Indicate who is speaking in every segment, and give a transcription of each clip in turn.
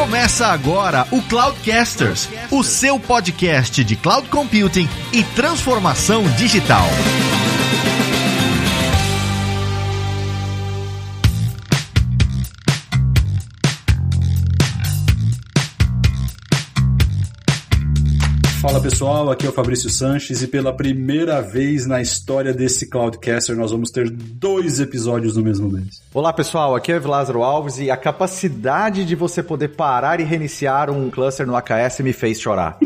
Speaker 1: Começa agora o Cloudcasters, o seu podcast de cloud computing e transformação digital.
Speaker 2: Fala pessoal, aqui é o Fabrício Sanches e pela primeira vez na história desse Cloudcaster nós vamos ter dois episódios no mesmo mês.
Speaker 3: Olá pessoal, aqui é o Lázaro Alves e a capacidade de você poder parar e reiniciar um cluster no AKS me fez chorar.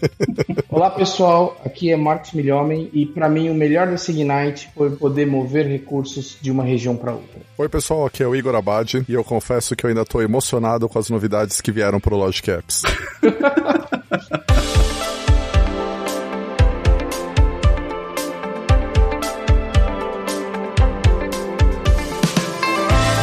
Speaker 4: Olá pessoal, aqui é Marcos Milhomem e para mim o melhor desse Ignite foi poder mover recursos de uma região para outra.
Speaker 5: Oi pessoal, aqui é o Igor Abad e eu confesso que eu ainda estou emocionado com as novidades que vieram pro Logic Apps.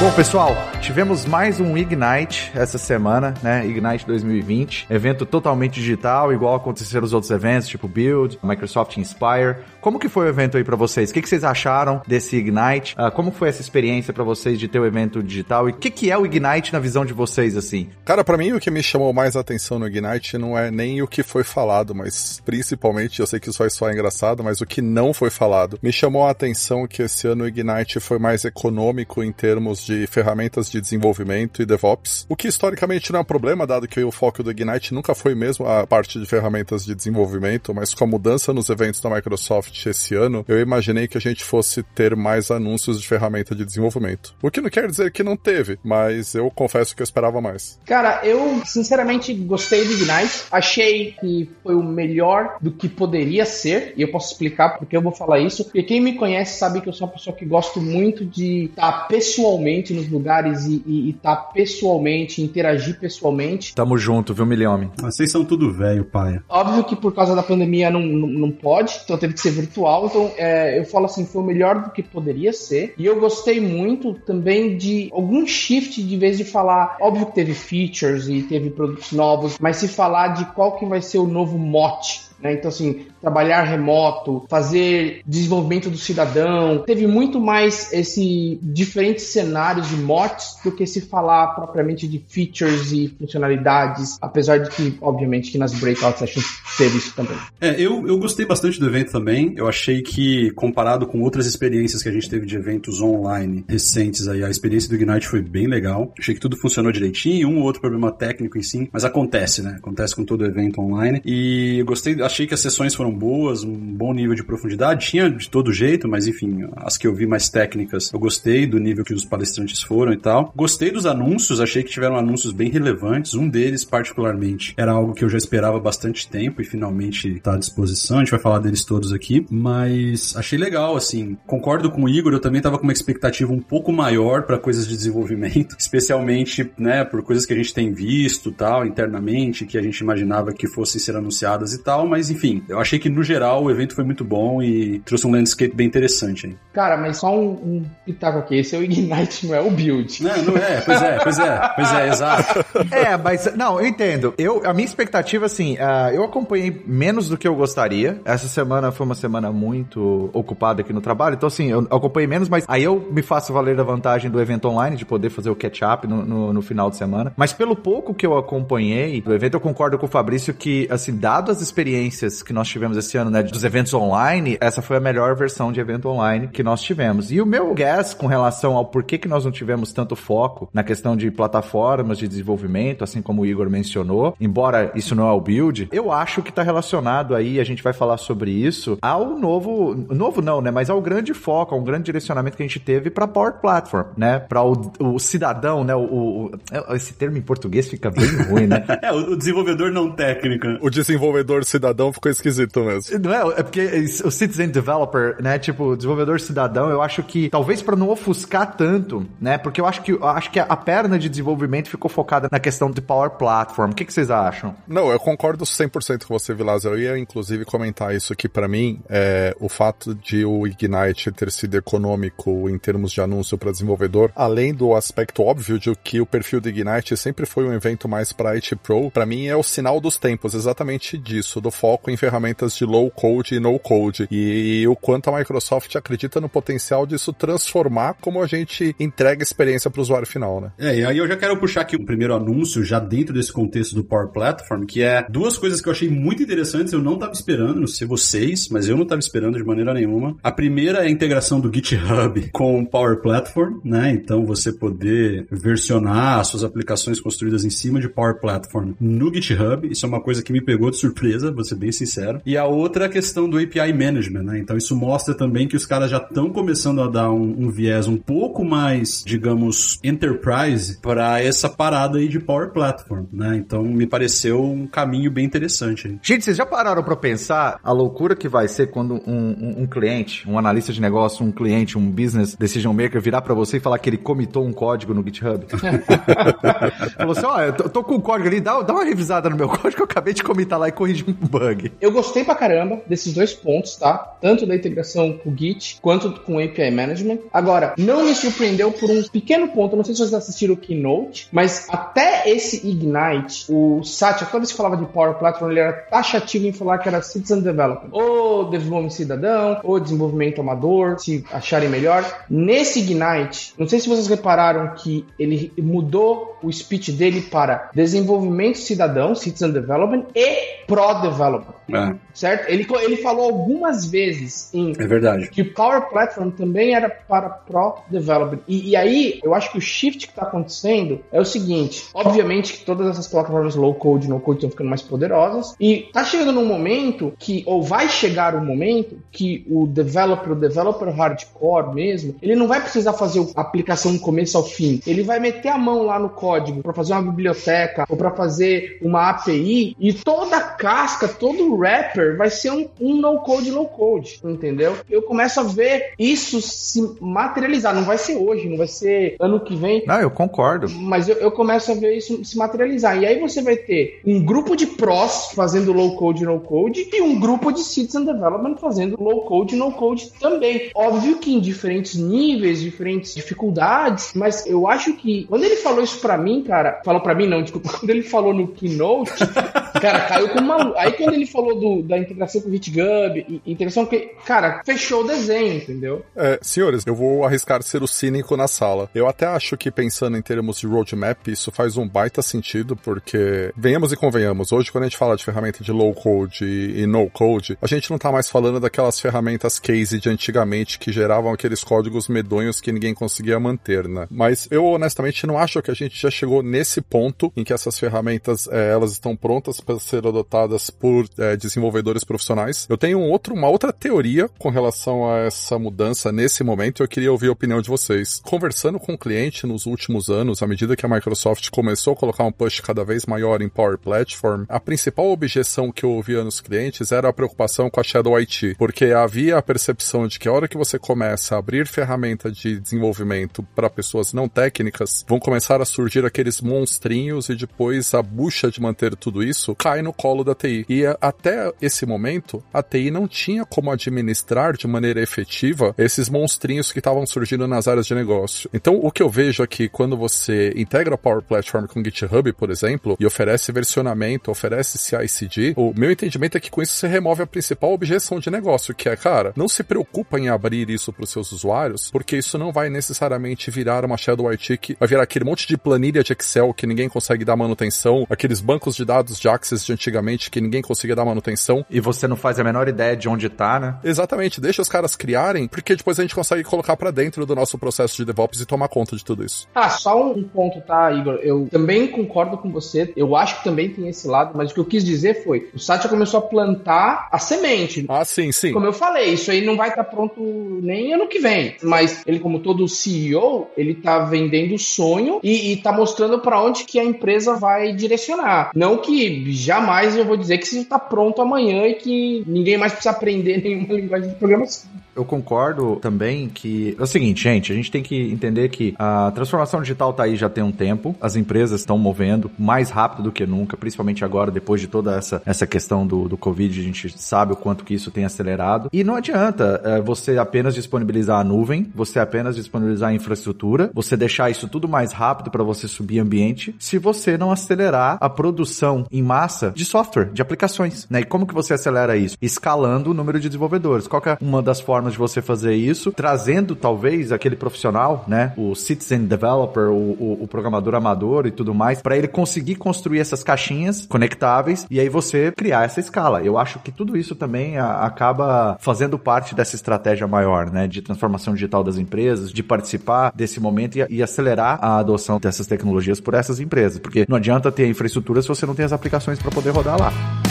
Speaker 3: Bom, pessoal, tivemos mais um Ignite essa semana, né? Ignite 2020. Evento totalmente digital, igual aconteceram os outros eventos, tipo Build, Microsoft Inspire. Como que foi o evento aí para vocês? O que, que vocês acharam desse Ignite? Uh, como foi essa experiência para vocês de ter o evento digital? E o que, que é o Ignite na visão de vocês, assim?
Speaker 5: Cara, para mim o que me chamou mais atenção no Ignite não é nem o que foi falado, mas principalmente, eu sei que isso vai soar engraçado, mas o que não foi falado. Me chamou a atenção que esse ano o Ignite foi mais econômico em termos de ferramentas de desenvolvimento e DevOps, o que historicamente não é um problema, dado que o foco do Ignite nunca foi mesmo a parte de ferramentas de desenvolvimento, mas com a mudança nos eventos da Microsoft esse ano, eu imaginei que a gente fosse ter mais anúncios de ferramenta de desenvolvimento. O que não quer dizer que não teve, mas eu confesso que eu esperava mais.
Speaker 4: Cara, eu sinceramente gostei do Ignite, achei que foi o melhor do que poderia ser, e eu posso explicar porque eu vou falar isso, porque quem me conhece sabe que eu sou uma pessoa que gosto muito de estar pessoalmente pessoalmente nos lugares e estar tá pessoalmente, interagir pessoalmente.
Speaker 3: Tamo junto, viu, Milhome?
Speaker 2: Vocês são tudo velho, pai.
Speaker 4: Óbvio que por causa da pandemia não, não, não pode, então teve que ser virtual. Então é, eu falo assim, foi o melhor do que poderia ser. E eu gostei muito também de algum shift de vez de falar. Óbvio que teve features e teve produtos novos, mas se falar de qual que vai ser o novo mote né? Então, assim, trabalhar remoto, fazer desenvolvimento do cidadão, teve muito mais esse diferentes cenários de motes do que se falar propriamente de features e funcionalidades, apesar de que, obviamente, que nas breakout sessions teve isso também.
Speaker 2: É, eu, eu gostei bastante do evento também. Eu achei que, comparado com outras experiências que a gente teve de eventos online recentes aí, a experiência do Ignite foi bem legal. Achei que tudo funcionou direitinho, um ou outro problema técnico em si, mas acontece, né? Acontece com todo evento online. E gostei, achei que as sessões foram boas, um bom nível de profundidade. Tinha de todo jeito, mas enfim, as que eu vi mais técnicas, eu gostei do nível que os palestrantes foram e tal. Gostei dos anúncios, achei que tiveram anúncios bem relevantes. Um deles, particularmente, era algo que eu já esperava bastante tempo e finalmente está à disposição. A gente vai falar deles todos aqui, mas achei legal, assim. Concordo com o Igor, eu também estava com uma expectativa um pouco maior para coisas de desenvolvimento, especialmente, né, por coisas que a gente tem visto, tal, internamente, que a gente imaginava que fossem ser anunciadas e tal, mas mas enfim, eu achei que no geral o evento foi muito bom e trouxe um landscape bem interessante. Hein?
Speaker 4: Cara, mas só um, um pitaco aqui, esse é o Ignite, não é o Build.
Speaker 2: Não, não é, pois é, pois é, pois é, exato.
Speaker 3: É, mas, não, eu entendo. Eu, a minha expectativa, assim, uh, eu acompanhei menos do que eu gostaria. Essa semana foi uma semana muito ocupada aqui no trabalho, então assim, eu acompanhei menos, mas aí eu me faço valer da vantagem do evento online, de poder fazer o catch-up no, no, no final de semana. Mas pelo pouco que eu acompanhei do evento, eu concordo com o Fabrício que, assim, dado as experiências experiências que nós tivemos esse ano, né, dos eventos online, essa foi a melhor versão de evento online que nós tivemos. E o meu guess com relação ao porquê que nós não tivemos tanto foco na questão de plataformas de desenvolvimento, assim como o Igor mencionou, embora isso não é o build, eu acho que está relacionado aí, a gente vai falar sobre isso, ao novo, novo não, né, mas ao grande foco, ao grande direcionamento que a gente teve para Power Platform, né, para o, o, cidadão, né, o, o, esse termo em português fica bem ruim, né?
Speaker 2: é, o desenvolvedor não técnico.
Speaker 5: O desenvolvedor cidadão cidadão ficou esquisito mesmo.
Speaker 3: Não é, é porque o citizen developer, né, tipo, desenvolvedor cidadão, eu acho que talvez para não ofuscar tanto, né, porque eu acho que eu acho que a perna de desenvolvimento ficou focada na questão de Power Platform. O que, que vocês acham?
Speaker 5: Não, eu concordo 100% com você, Vilas. Eu ia inclusive comentar isso que para mim é o fato de o Ignite ter sido econômico em termos de anúncio para desenvolvedor, além do aspecto óbvio de que o perfil do Ignite sempre foi um evento mais para IT Pro, para mim é o sinal dos tempos, exatamente disso, do foco em ferramentas de low code e no code. E, o quanto a Microsoft acredita no potencial disso transformar como a gente entrega experiência para o usuário final, né?
Speaker 2: É, e aí eu já quero puxar aqui o primeiro anúncio, já dentro desse contexto do Power Platform, que é duas coisas que eu achei muito interessantes, eu não estava esperando, não sei vocês, mas eu não estava esperando de maneira nenhuma. A primeira é a integração do GitHub com o Power Platform, né? Então você poder versionar as suas aplicações construídas em cima de Power Platform no GitHub, isso é uma coisa que me pegou de surpresa, vou ser bem sincero. E a outra é a questão do API Management, né? Então isso mostra também que os caras já estão começando a dar um, um, viés um pouco mais, digamos, enterprise para essa parada aí de Power Platform, né? Então me pareceu um caminho bem interessante.
Speaker 3: Gente, vocês já pararam para pensar a loucura que vai ser quando um, um, um, cliente, um analista de negócio, um cliente, um business decision maker virar para você e falar que ele comitou um código no GitHub? Falou assim, ó, oh, eu tô, tô, com o código ali, dá, dá uma revisada no meu código que eu acabei de comitar lá e corrigir um bug.
Speaker 4: Eu gostei pra caramba desses dois pontos, tá? Tanto da integração com o Git quanto com o API Management. Agora, não me surpreendeu por um pequeno ponto, não sei se vocês assistiram o Keynote, mas até esse Ignite, o Satya, toda vez que falava de Power Platform, ele era taxativo em falar que era Citizen Development, ou desenvolvimento cidadão, ou desenvolvimento amador, se acharem melhor. Nesse Ignite, não sei se vocês repararam que ele mudou o speech dele para desenvolvimento cidadão, Citizen Development, e Pro Development. É. Certo? Ele, ele falou algumas vezes em
Speaker 2: é verdade.
Speaker 4: que Power Platform também era para Pro Development. E, e aí, eu acho que o shift que está acontecendo é o seguinte: obviamente que todas essas plataformas low code e no code estão ficando mais poderosas, e tá chegando um momento que, ou vai chegar um momento, que o developer, o developer hardcore mesmo, ele não vai precisar fazer a aplicação do começo ao fim. Ele vai meter a mão lá no código para fazer uma biblioteca ou para fazer uma API e toda a casca, todo o wrapper vai ser um, um no-code, low-code, entendeu? Eu começo a ver isso se materializar. Não vai ser hoje, não vai ser ano que vem.
Speaker 3: Não, eu concordo.
Speaker 4: Mas eu, eu começo a ver isso se materializar. E aí você vai ter um grupo de pros fazendo low-code, no-code e um grupo de citizen development fazendo low-code, no-code também. Óbvio que em diferentes níveis, diferentes dificuldades, mas eu acho que quando ele falou isso para mim, cara, falou para mim não, desculpa, quando ele falou no keynote, cara, caiu com uma. Aí quando ele falou do, da integração com o GitHub, integração que, cara, fechou o desenho, entendeu?
Speaker 5: É, senhores, eu vou arriscar ser o cínico na sala. Eu até acho que pensando em termos de roadmap, isso faz um baita sentido, porque venhamos e convenhamos, hoje quando a gente fala de ferramenta de low code e, e no code, a gente não tá mais falando daquelas ferramentas case de antigamente que geravam aqueles códigos medonhos que ninguém conseguia manter, né? Mas eu honestamente não acho que a gente já chegou nesse ponto em que essas ferramentas é, elas estão prontas para ser adotadas por é, desenvolvedores profissionais. Eu tenho um outro, uma outra teoria com relação a essa mudança nesse momento e eu queria ouvir a opinião de vocês. Conversando com o cliente nos últimos anos, à medida que a Microsoft começou a colocar um push cada vez maior em Power Platform, a principal objeção que eu ouvia nos clientes era a preocupação com a Shadow IT, porque havia a percepção de que a hora que você começa a abrir ferramenta de desenvolvimento para pessoas não técnicas, vão começar a surgir aqueles monstrinhos e depois a bucha de manter tudo isso cai no colo da TI. E até esse momento, a TI não tinha como administrar de maneira efetiva esses monstrinhos que estavam surgindo nas áreas de negócio. Então, o que eu vejo aqui, quando você integra a Power Platform com GitHub, por exemplo, e oferece versionamento, oferece CI/CD, o meu entendimento é que com isso você remove a principal objeção de negócio, que é, cara, não se preocupa em abrir isso para os seus usuários, porque isso não vai necessariamente virar uma Shadow IT que vai virar aquele monte de planilha de Excel que ninguém consegue dar manutenção, aqueles bancos de dados de Access de antigamente que ninguém conseguia dar manutenção.
Speaker 3: E você não faz a menor ideia de onde tá, né?
Speaker 5: Exatamente, deixa os caras criarem, porque depois a gente consegue colocar para dentro do nosso processo de DevOps e tomar conta de tudo isso.
Speaker 4: Ah, só um ponto, tá, Igor? Eu também concordo com você. Eu acho que também tem esse lado, mas o que eu quis dizer foi: o Satya começou a plantar a semente.
Speaker 5: Ah, sim, sim.
Speaker 4: Como eu falei, isso aí não vai estar tá pronto nem ano que vem. Mas ele, como todo CEO, ele tá vendendo o sonho e, e tá mostrando para onde que a empresa vai direcionar. Não que jamais eu vou dizer que isso está pronto amanhã e que ninguém mais precisa aprender nenhuma linguagem de programação.
Speaker 3: Eu concordo também que é o seguinte, gente, a gente tem que entender que a transformação digital tá aí já tem um tempo, as empresas estão movendo mais rápido do que nunca, principalmente agora, depois de toda essa, essa questão do, do Covid, a gente sabe o quanto que isso tem acelerado. E não adianta é, você apenas disponibilizar a nuvem, você apenas disponibilizar a infraestrutura, você deixar isso tudo mais rápido para você subir ambiente, se você não acelerar a produção em massa de software, de aplicações, né? E como que você acelera isso? Escalando o número de desenvolvedores. Qual é uma das formas de você fazer isso? Trazendo talvez aquele profissional, né? O citizen developer, o, o, o programador amador e tudo mais, para ele conseguir construir essas caixinhas conectáveis e aí você criar essa escala. Eu acho que tudo isso também a, acaba fazendo parte dessa estratégia maior, né? De transformação digital das empresas, de participar desse momento e, e acelerar a adoção dessas tecnologias por essas empresas. Porque não adianta ter infraestrutura se você não tem as aplicações para poder rodar lá.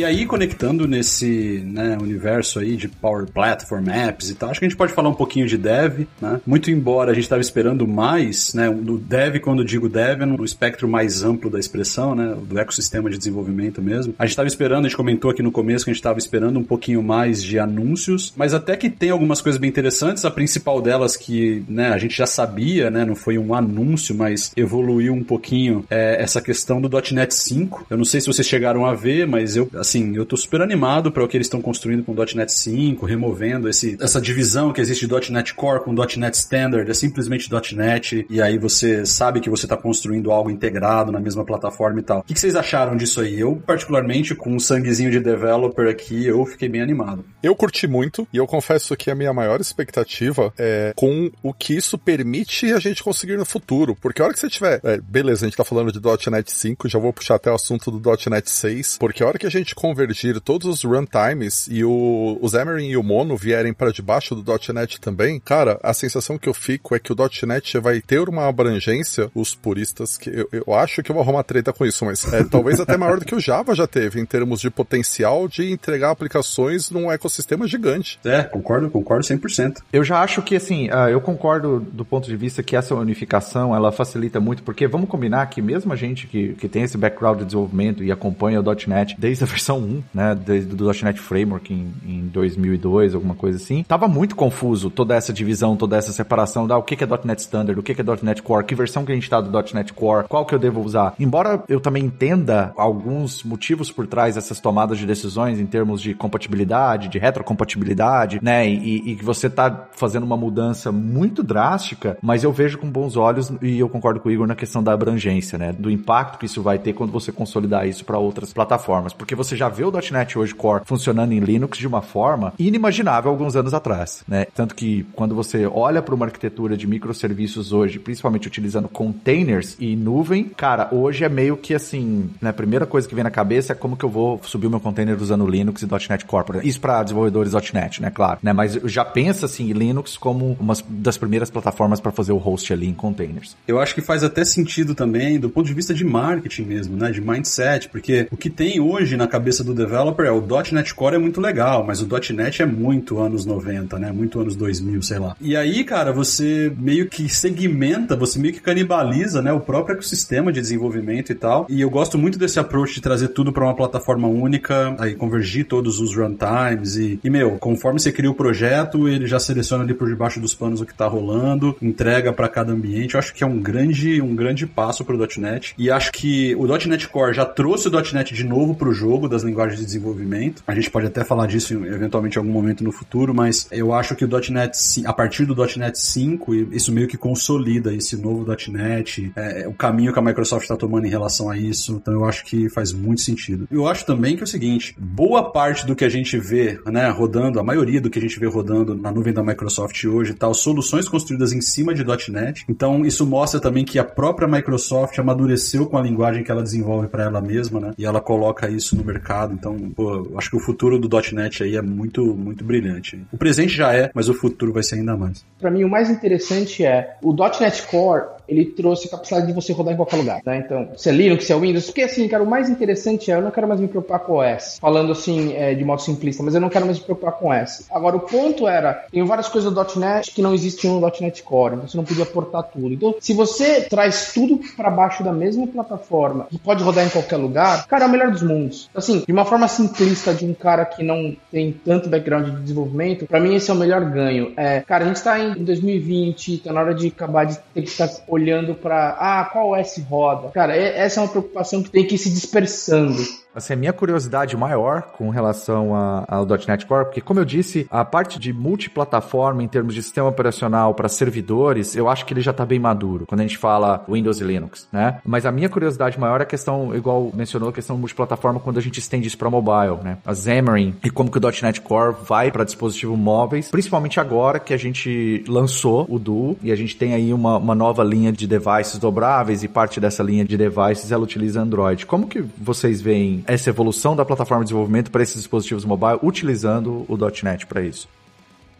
Speaker 2: E aí, conectando nesse né, universo aí de Power Platform Apps e tal, acho que a gente pode falar um pouquinho de Dev, né? Muito embora a gente estava esperando mais, né? No Dev, quando digo Dev, é no espectro mais amplo da expressão, né? Do ecossistema de desenvolvimento mesmo. A gente estava esperando, a gente comentou aqui no começo que a gente estava esperando um pouquinho mais de anúncios, mas até que tem algumas coisas bem interessantes. A principal delas que, né, a gente já sabia, né? Não foi um anúncio, mas evoluiu um pouquinho é essa questão do .NET 5. Eu não sei se vocês chegaram a ver, mas eu, assim, eu tô super animado para o que eles estão construindo com .NET 5, removendo esse, essa divisão que existe de .NET Core com .NET Standard, é simplesmente .NET, e aí você sabe que você está construindo algo integrado na mesma plataforma e tal. O que, que vocês acharam disso aí? Eu, particularmente, com um sanguezinho de developer aqui, eu fiquei bem animado.
Speaker 5: Eu curti muito, e eu confesso que a minha maior expectativa é com o que isso permite a gente conseguir no futuro, porque a hora que você tiver, é, beleza, a gente tá falando de .NET 5, já vou puxar até o assunto do .NET 6, porque a hora que a gente convergir todos os runtimes e o, o Xamarin e o Mono vierem para debaixo do .NET também, cara, a sensação que eu fico é que o .NET vai ter uma abrangência, os puristas, que eu, eu acho que eu vou arrumar treta com isso, mas é talvez até maior do que o Java já teve, em termos de potencial de entregar aplicações num ecossistema gigante.
Speaker 2: É, concordo, concordo 100%.
Speaker 3: Eu já acho que, assim, uh, eu concordo do ponto de vista que essa unificação, ela facilita muito, porque vamos combinar que mesmo a gente que, que tem esse background de desenvolvimento e acompanha o .NET desde a versão 1, né, desde do .NET Framework em, em 2002, alguma coisa assim, tava muito confuso toda essa divisão, toda essa separação da o que, é .NET Standard, o que, é .NET Core, que versão que a gente tá do .NET Core, qual que eu devo usar. Embora eu também entenda alguns motivos por trás dessas tomadas de decisões em termos de compatibilidade, de retrocompatibilidade, né, e, e que você tá fazendo uma mudança muito drástica, mas eu vejo com bons olhos e eu concordo com o Igor na questão da abrangência, né, do impacto que isso vai ter quando você consolidar isso para outras plataformas, porque você já vê o .NET hoje Core funcionando em Linux de uma forma inimaginável alguns anos atrás, né? Tanto que quando você olha para uma arquitetura de microserviços hoje, principalmente utilizando containers e nuvem, cara, hoje é meio que assim, né? A primeira coisa que vem na cabeça é como que eu vou subir o meu container usando Linux e .NET Core. Isso para desenvolvedores .NET, né? Claro, né? Mas já pensa assim Linux como uma das primeiras plataformas para fazer o host ali em containers.
Speaker 2: Eu acho que faz até sentido também do ponto de vista de marketing mesmo, né? De mindset, porque o que tem hoje na cabeça do developer é o .NET Core é muito legal, mas o .NET é muito anos 90, né? Muito anos 2000, sei lá. E aí, cara, você meio que segmenta, você meio que canibaliza, né? O próprio ecossistema de desenvolvimento e tal. E eu gosto muito desse approach de trazer tudo para uma plataforma única, aí convergir todos os runtimes e, e, meu, conforme você cria o projeto, ele já seleciona ali por debaixo dos panos o que tá rolando, entrega para cada ambiente. Eu acho que é um grande, um grande passo pro .NET. E acho que o .NET Core já trouxe o .NET de novo pro jogo das linguagens de desenvolvimento. A gente pode até falar disso eventualmente em algum momento no futuro, mas eu acho que o .NET, a partir do .NET 5, isso meio que consolida esse novo .NET, é, é, o caminho que a Microsoft está tomando em relação a isso. Então eu acho que faz muito sentido. Eu acho também que é o seguinte, boa parte do que a gente vê, né, rodando, a maioria do que a gente vê rodando na nuvem da Microsoft hoje, tal, soluções construídas em cima de .NET. Então isso mostra também que a própria Microsoft amadureceu com a linguagem que ela desenvolve para ela mesma, né? E ela coloca isso no mercado. Então, pô, acho que o futuro do .NET aí é muito, muito brilhante. O presente já é, mas o futuro vai ser ainda mais.
Speaker 4: Para mim, o mais interessante é o .NET Core ele trouxe a capacidade de você rodar em qualquer lugar, tá? Então, se é Linux, se é Windows, porque assim, cara, o mais interessante é, eu não quero mais me preocupar com OS, falando assim, é, de modo simplista, mas eu não quero mais me preocupar com OS. Agora, o ponto era, tem várias coisas do .NET que não existiam no .NET Core, então você não podia portar tudo. Então, se você traz tudo para baixo da mesma plataforma, que pode rodar em qualquer lugar, cara, é o melhor dos mundos. Assim, de uma forma simplista de um cara que não tem tanto background de desenvolvimento, para mim esse é o melhor ganho. É, cara, a gente tá em 2020, tá na hora de acabar de ter que estar olhando para ah, qual OS roda. Cara, essa é uma preocupação que tem que ir se dispersando.
Speaker 3: Assim, a minha curiosidade maior com relação ao .NET Core, porque como eu disse, a parte de multiplataforma em termos de sistema operacional para servidores, eu acho que ele já está bem maduro, quando a gente fala Windows e Linux, né? Mas a minha curiosidade maior é a questão, igual mencionou, a questão multiplataforma quando a gente estende isso para mobile, né? A Xamarin e como que o .NET Core vai para dispositivos móveis, principalmente agora que a gente lançou o Duo e a gente tem aí uma, uma nova linha de devices dobráveis e parte dessa linha de devices ela utiliza Android. Como que vocês veem essa evolução da plataforma de desenvolvimento para esses dispositivos mobile utilizando o .NET para isso?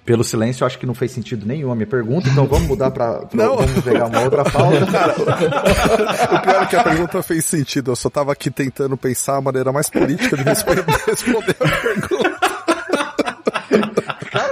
Speaker 3: Pelo silêncio, eu acho que não fez sentido nenhum a minha pergunta, então vamos mudar para vamos pegar uma outra pauta.
Speaker 5: O pior é que a pergunta fez sentido. Eu só tava aqui tentando pensar a maneira mais política de responder a pergunta.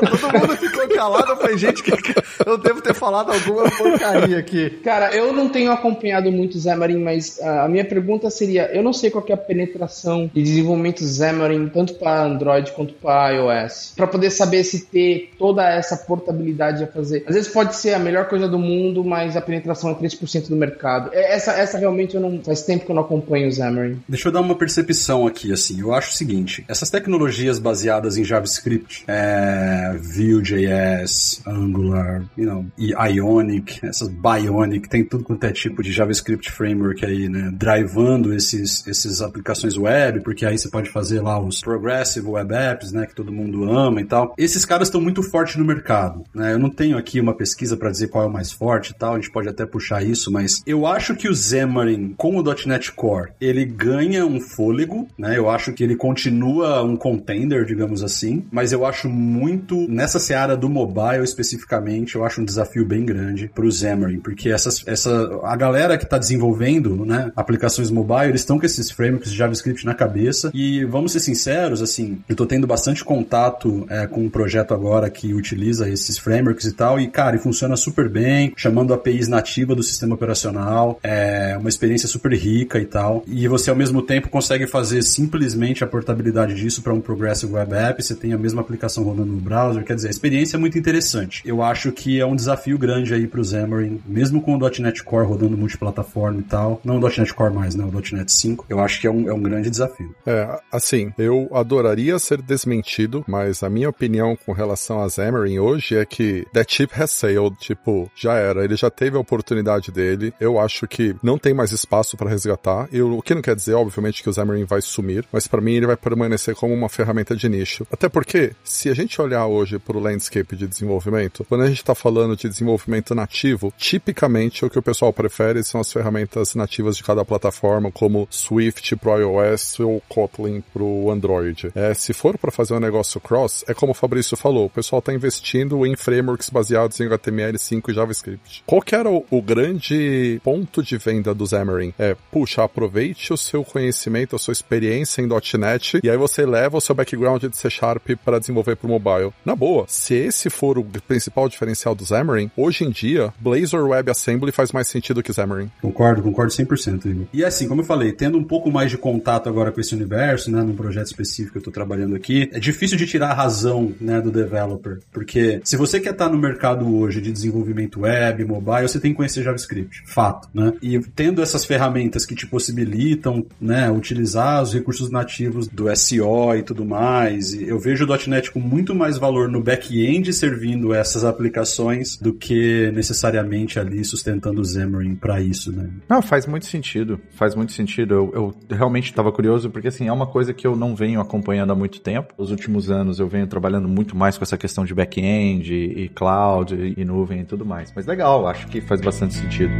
Speaker 3: Todo mundo ficou calado, eu falei, gente, que que- eu devo ter falado alguma porcaria aqui.
Speaker 4: Cara, eu não tenho acompanhado muito Xamarin, mas ah, a minha pergunta seria: eu não sei qual que é a penetração de desenvolvimento Xamarin, tanto para Android quanto para iOS, para poder saber se ter toda essa portabilidade a fazer. Às vezes pode ser a melhor coisa do mundo, mas a penetração é 3% do mercado. É, Essa, essa realmente eu não. Faz tempo que eu não acompanho o Xamarin.
Speaker 2: Deixa eu dar uma percepção aqui, assim. Eu acho o seguinte: essas tecnologias baseadas em JavaScript, é, Vue.js, Angular, you know, e Ionic, essas Bionic, tem tudo quanto é tipo de JavaScript framework aí, né? Drivando esses, esses aplicações web, porque aí você pode fazer lá os Progressive Web Apps, né? Que todo mundo ama e tal. Esses caras estão muito fortes no mercado, né? Eu não tenho aqui uma pesquisa para dizer qual é o mais forte e tal, a gente pode até puxar isso, mas eu acho que o Xamarin com o .NET Core, ele ganha um fôlego, né? Eu acho que ele continua um contender, digamos assim, mas eu acho muito nessa seara do mobile especificamente, eu acho um desafio bem grande pro Xamarin, porque essas, essa a galera que tá desenvolvendo, né, aplicações mobile, eles estão com esses frameworks de JavaScript na cabeça. E vamos ser sinceros, assim, eu tô tendo bastante contato é, com um projeto agora que utiliza esses frameworks e tal, e cara, e funciona super bem, chamando APIs nativa do sistema operacional, é uma experiência super rica e tal, e você ao mesmo tempo consegue fazer simplesmente a portabilidade disso para um Progressive Web App, você tem a mesma aplicação rodando no browser, quer dizer, a experiência é muito interessante. Eu acho que é um desafio grande aí pro Xamarin, mesmo com o .NET Core rodando multiplataforma e tal, não o .NET Core mais, né, o .NET 5, eu acho que é um, é um grande desafio.
Speaker 5: É, assim, eu adoraria ser desmentido, mas a minha opinião com relação a Xamarin hoje é que that ship has sailed, tipo, já era, ele já teve a oportunidade dele, eu acho que não tem mais espaço para resgatar, eu, o que não quer dizer, obviamente, que o Xamarin vai sumir, mas para mim ele vai permanecer como uma ferramenta de nicho. Até porque, se a gente olhar para o landscape de desenvolvimento, quando a gente está falando de desenvolvimento nativo, tipicamente o que o pessoal prefere são as ferramentas nativas de cada plataforma, como Swift pro iOS ou Kotlin pro Android. É, se for para fazer um negócio cross, é como o Fabrício falou, o pessoal está investindo em frameworks baseados em HTML5 e JavaScript. Qual que era o, o grande ponto de venda do Xamarin? É, puxa, aproveite o seu conhecimento, a sua experiência em .NET e aí você leva o seu background de C Sharp para desenvolver pro mobile. Na boa, se esse for o principal diferencial do Xamarin, hoje em dia, Blazor WebAssembly faz mais sentido que Xamarin.
Speaker 2: Concordo, concordo 100%, Igor. E assim, como eu falei, tendo um pouco mais de contato agora com esse universo, né, num projeto específico que eu tô trabalhando aqui, é difícil de tirar a razão, né, do developer, porque se você quer estar no mercado hoje de desenvolvimento web, mobile, você tem que conhecer JavaScript, fato, né? E tendo essas ferramentas que te possibilitam, né, utilizar os recursos nativos do SEO e tudo mais, eu vejo o .NET com muito mais valor no back-end servindo essas aplicações do que necessariamente ali sustentando o Xamarin para isso, né?
Speaker 3: Não, faz muito sentido. Faz muito sentido. Eu, eu realmente estava curioso, porque assim, é uma coisa que eu não venho acompanhando há muito tempo. Nos últimos anos eu venho trabalhando muito mais com essa questão de back-end e, e cloud e, e nuvem e tudo mais. Mas legal, acho que faz bastante sentido.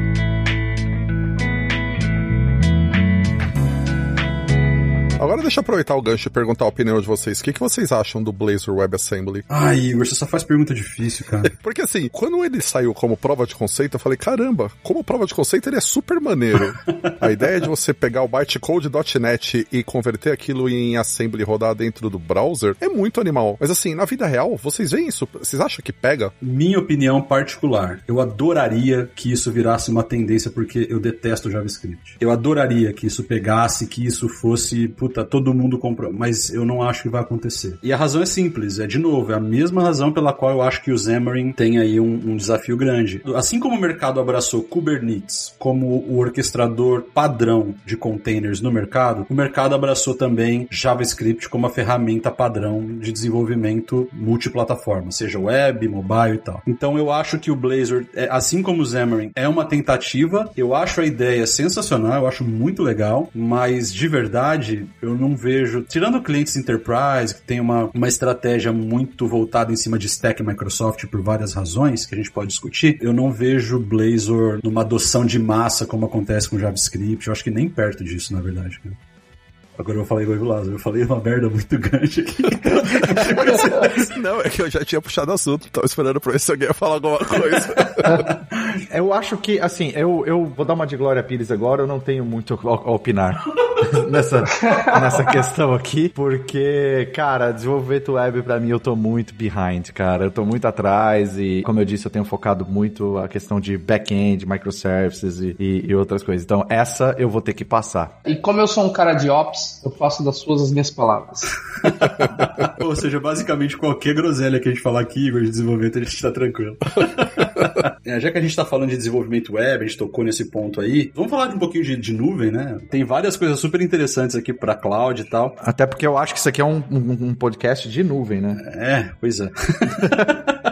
Speaker 5: Agora deixa eu aproveitar o gancho e perguntar a opinião de vocês. O que, que vocês acham do Blazor WebAssembly?
Speaker 2: Ai, Igor, você só faz pergunta difícil, cara.
Speaker 5: Porque assim, quando ele saiu como prova de conceito, eu falei, caramba, como prova de conceito ele é super maneiro. a ideia de você pegar o bytecode.net e converter aquilo em assembly rodar dentro do browser é muito animal. Mas assim, na vida real, vocês veem isso? Vocês acham que pega?
Speaker 2: Minha opinião particular, eu adoraria que isso virasse uma tendência porque eu detesto JavaScript. Eu adoraria que isso pegasse, que isso fosse, puta, todo mundo comprou, mas eu não acho que vai acontecer. E a razão é simples, é de novo, é a mesma razão pela qual eu acho que o Xamarin tem aí um, um desafio grande. Assim como o mercado abraçou Kubernetes como o orquestrador padrão de containers no mercado, o mercado abraçou também JavaScript como a ferramenta padrão de desenvolvimento multiplataforma, seja web, mobile e tal. Então eu acho que o Blazor, é, assim como o Xamarin, é uma tentativa. Eu acho a ideia sensacional, eu acho muito legal, mas de verdade eu não vejo, tirando clientes enterprise que tem uma, uma estratégia muito voltada em cima de stack Microsoft por várias razões que a gente pode discutir, eu não vejo Blazor numa adoção de massa como acontece com JavaScript. Eu acho que nem perto disso, na verdade. Agora eu falei igual o Lázaro, eu falei uma merda muito grande aqui.
Speaker 5: não, é que eu já tinha puxado assunto, tava esperando pra ver se alguém ia falar alguma coisa.
Speaker 3: eu acho que, assim, eu, eu vou dar uma de Glória Pires agora, eu não tenho muito a opinar nessa, nessa questão aqui, porque, cara, desenvolvimento web pra mim eu tô muito behind, cara. Eu tô muito atrás e, como eu disse, eu tenho focado muito a questão de back-end, microservices e, e, e outras coisas. Então, essa eu vou ter que passar.
Speaker 4: E como eu sou um cara de ops, eu faço das suas as minhas palavras.
Speaker 2: Ou seja, basicamente qualquer groselha que a gente falar aqui, de desenvolvimento, a gente tá tranquilo. é, já que a gente tá falando de desenvolvimento web, a gente tocou nesse ponto aí, vamos falar de um pouquinho de, de nuvem, né? Tem várias coisas super interessantes aqui para cloud e tal.
Speaker 3: Até porque eu acho que isso aqui é um, um, um podcast de nuvem, né?
Speaker 2: É, pois é.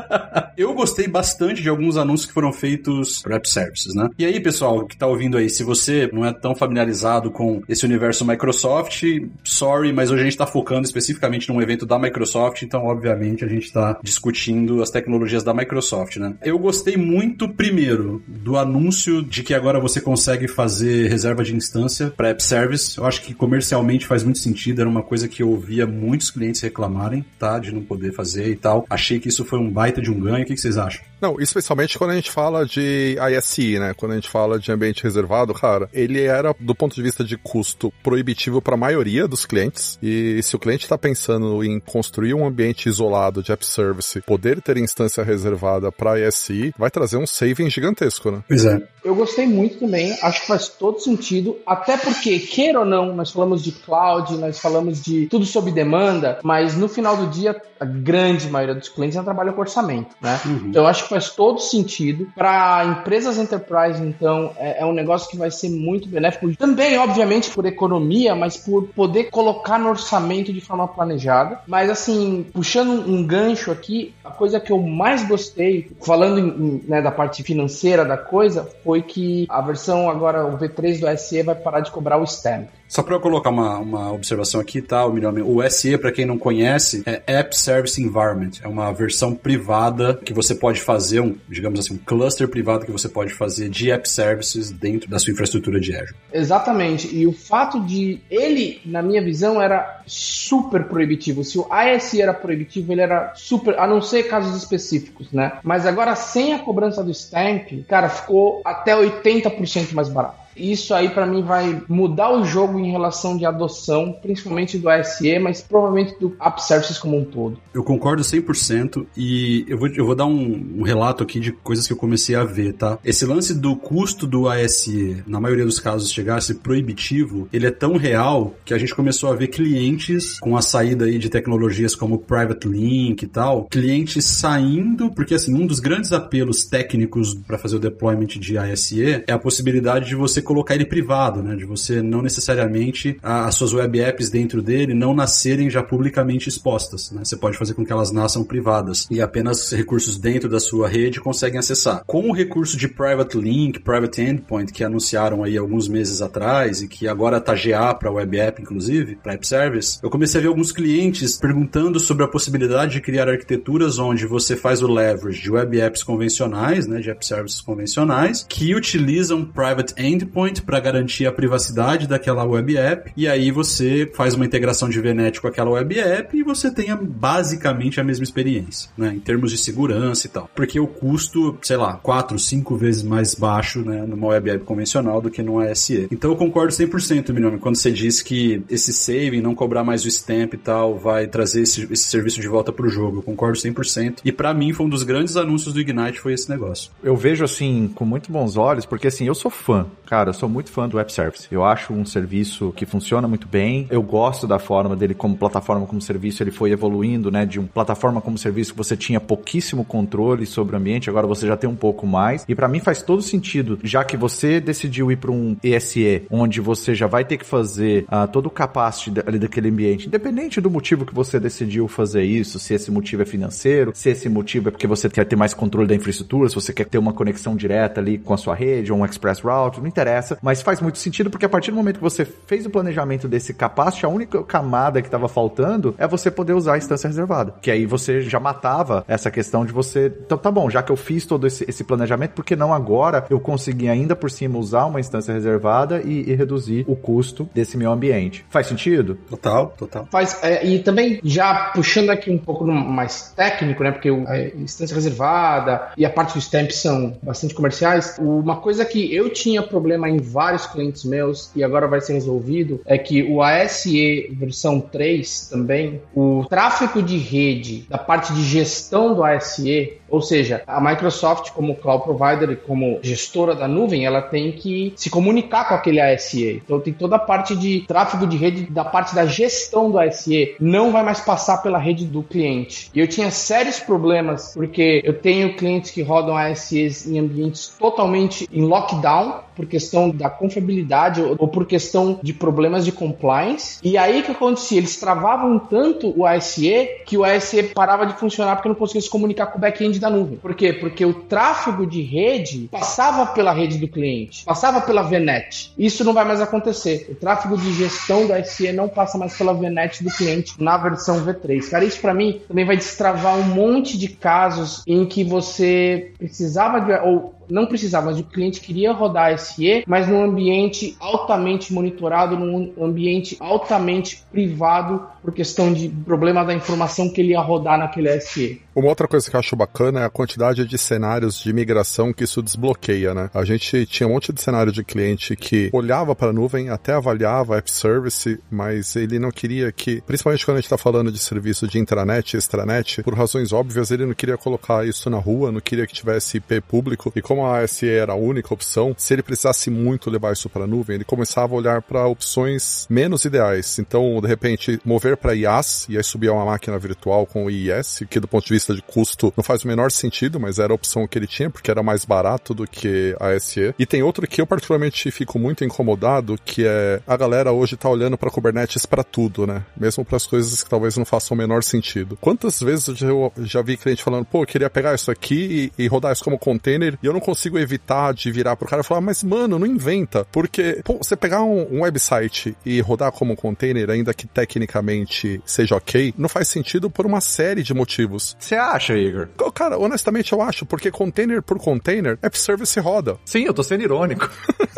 Speaker 2: Eu gostei bastante de alguns anúncios que foram feitos para App Services, né? E aí, pessoal, que tá ouvindo aí, se você não é tão familiarizado com esse universo Microsoft, sorry, mas hoje a gente tá focando especificamente num evento da Microsoft, então, obviamente, a gente tá discutindo as tecnologias da Microsoft, né? Eu gostei muito, primeiro, do anúncio de que agora você consegue fazer reserva de instância para App Service. Eu acho que comercialmente faz muito sentido, era uma coisa que eu ouvia muitos clientes reclamarem, tá? De não poder fazer e tal. Achei que isso foi um baita de um ganho o que, que vocês acham?
Speaker 5: Não, especialmente quando a gente fala de ISE, né? Quando a gente fala de ambiente reservado, cara, ele era, do ponto de vista de custo, proibitivo para a maioria dos clientes. E se o cliente está pensando em construir um ambiente isolado de app service, poder ter instância reservada para ISE, vai trazer um saving gigantesco, né?
Speaker 2: Pois é.
Speaker 4: Eu gostei muito também, acho que faz todo sentido, até porque, queira ou não, nós falamos de cloud, nós falamos de tudo sob demanda, mas no final do dia, a grande maioria dos clientes não trabalha com orçamento, né? Uhum. Então, eu acho que faz todo sentido. Para empresas enterprise, então, é, é, um negócio que vai ser muito benéfico. Também, obviamente, por economia, mas por poder colocar no orçamento de forma planejada. Mas, assim, puxando um gancho aqui, a coisa que eu mais gostei, falando em, em, né, da parte financeira da coisa, foi que a versão agora, o V3 do SE, vai parar de cobrar o stamp.
Speaker 2: Só para eu colocar uma, uma observação aqui, tá, o SE, para quem não conhece, é App Service Environment. É uma versão privada que você pode fazer, um, digamos assim, um cluster privado que você pode fazer de App Services dentro da sua infraestrutura de Azure.
Speaker 4: Exatamente. E o fato de ele, na minha visão, era super proibitivo. Se o ASE era proibitivo, ele era super, a não ser casos específicos, né? Mas agora, sem a cobrança do stamp, cara, ficou até 80% mais barato. Isso aí para mim vai mudar o jogo em relação de adoção, principalmente do ASE, mas provavelmente do App Services como um todo.
Speaker 2: Eu concordo 100% e eu vou, eu vou dar um, um, relato aqui de coisas que eu comecei a ver, tá? Esse lance do custo do ASE, na maioria dos casos, ser proibitivo, ele é tão real que a gente começou a ver clientes com a saída aí de tecnologias como Private Link e tal, clientes saindo, porque assim, um dos grandes apelos técnicos para fazer o deployment de ASE é a possibilidade de você colocar ele privado, né? De você não necessariamente a, as suas web apps dentro dele não nascerem já publicamente expostas, né? Você pode fazer com que elas nasçam privadas e apenas recursos dentro da sua rede conseguem acessar. Com o recurso de Private Link, Private Endpoint que anunciaram aí alguns meses atrás e que agora tá GA para web app inclusive, para app service, eu comecei a ver alguns clientes perguntando sobre a possibilidade de criar arquiteturas onde você faz o leverage de web apps convencionais, né, de app services convencionais, que utilizam Private Endpoint endpoint para garantir a privacidade daquela web app, e aí você faz uma integração de VNet com aquela web app e você tenha basicamente a mesma experiência, né, em termos de segurança e tal. Porque o custo, sei lá, 4, 5 vezes mais baixo, né, numa web app convencional do que numa ASE. Então eu concordo 100%, Minami, quando você diz que esse saving, não cobrar mais o stamp e tal, vai trazer esse, esse serviço de volta pro jogo. Eu concordo 100%. E para mim foi um dos grandes anúncios do Ignite foi esse negócio.
Speaker 3: Eu vejo assim com muito bons olhos, porque assim, eu sou fã, cara cara, eu sou muito fã do App Service. Eu acho um serviço que funciona muito bem. Eu gosto da forma dele como plataforma como serviço. Ele foi evoluindo, né? De uma plataforma como serviço que você tinha pouquíssimo controle sobre o ambiente, agora você já tem um pouco mais. E para mim faz todo sentido, já que você decidiu ir para um ESE, onde você já vai ter que fazer uh, todo o capacity ali daquele ambiente, independente do motivo que você decidiu fazer isso, se esse motivo é financeiro, se esse motivo é porque você quer ter mais controle da infraestrutura, se você quer ter uma conexão direta ali com a sua rede ou um express route, não interessa, mas faz muito sentido porque a partir do momento que você fez o planejamento desse capacity, a única camada que estava faltando é você poder usar a instância reservada, que aí você já matava essa questão de você, então tá bom, já que eu fiz todo esse, esse planejamento, por que não agora eu consegui ainda por cima usar uma instância reservada e, e reduzir o custo desse meu ambiente? Faz sentido?
Speaker 2: Total, total.
Speaker 4: Faz, é, e também já puxando aqui um pouco mais técnico, né, porque a instância reservada e a parte do stamp são bastante comerciais, uma coisa que eu tinha problema em vários clientes meus e agora vai ser resolvido é que o ASE versão 3 também, o tráfego de rede da parte de gestão do ASE, ou seja, a Microsoft como cloud provider e como gestora da nuvem, ela tem que se comunicar com aquele ASE. Então tem toda a parte de tráfego de rede da parte da gestão do ASE, não vai mais passar pela rede do cliente. E eu tinha sérios problemas porque eu tenho clientes que rodam ASEs em ambientes totalmente em lockdown, por questão da confiabilidade ou por questão de problemas de compliance. E aí que acontecia? Eles travavam tanto o ASE que o ASE parava de funcionar porque não conseguia se comunicar com o back-end da nuvem. Por quê? Porque o tráfego de rede passava pela rede do cliente, passava pela VNet. Isso não vai mais acontecer. O tráfego de gestão do ASE não passa mais pela VNet do cliente na versão V3. Cara, isso para mim também vai destravar um monte de casos em que você precisava de ou não precisava, mas o cliente queria rodar SE, mas num ambiente altamente monitorado, num ambiente altamente privado, por questão de problema da informação que ele ia rodar naquele SE.
Speaker 5: Uma outra coisa que eu acho bacana é a quantidade de cenários de migração que isso desbloqueia, né? A gente tinha um monte de cenário de cliente que olhava para a nuvem, até avaliava app service, mas ele não queria que, principalmente quando a gente está falando de serviço de intranet e extranet, por razões óbvias, ele não queria colocar isso na rua, não queria que tivesse IP público. E como a ASE era a única opção, se ele precisasse muito levar isso para a nuvem, ele começava a olhar para opções menos ideais. Então, de repente, mover para IaaS e aí subir a uma máquina virtual com o IIS, que do ponto de vista vista de custo não faz o menor sentido, mas era a opção que ele tinha, porque era mais barato do que a SE. E tem outro que eu particularmente fico muito incomodado, que é a galera hoje tá olhando para Kubernetes para tudo, né? Mesmo para as coisas que talvez não façam o menor sentido. Quantas vezes eu já vi cliente falando, pô, eu queria pegar isso aqui e, e rodar isso como container, e eu não consigo evitar de virar pro cara e falar, mas mano, não inventa. Porque, pô, você pegar um, um website e rodar como container, ainda que tecnicamente seja ok, não faz sentido por uma série de motivos.
Speaker 3: Você acha, Igor?
Speaker 5: Cara, honestamente eu acho, porque container por container, app service roda.
Speaker 3: Sim, eu tô sendo irônico.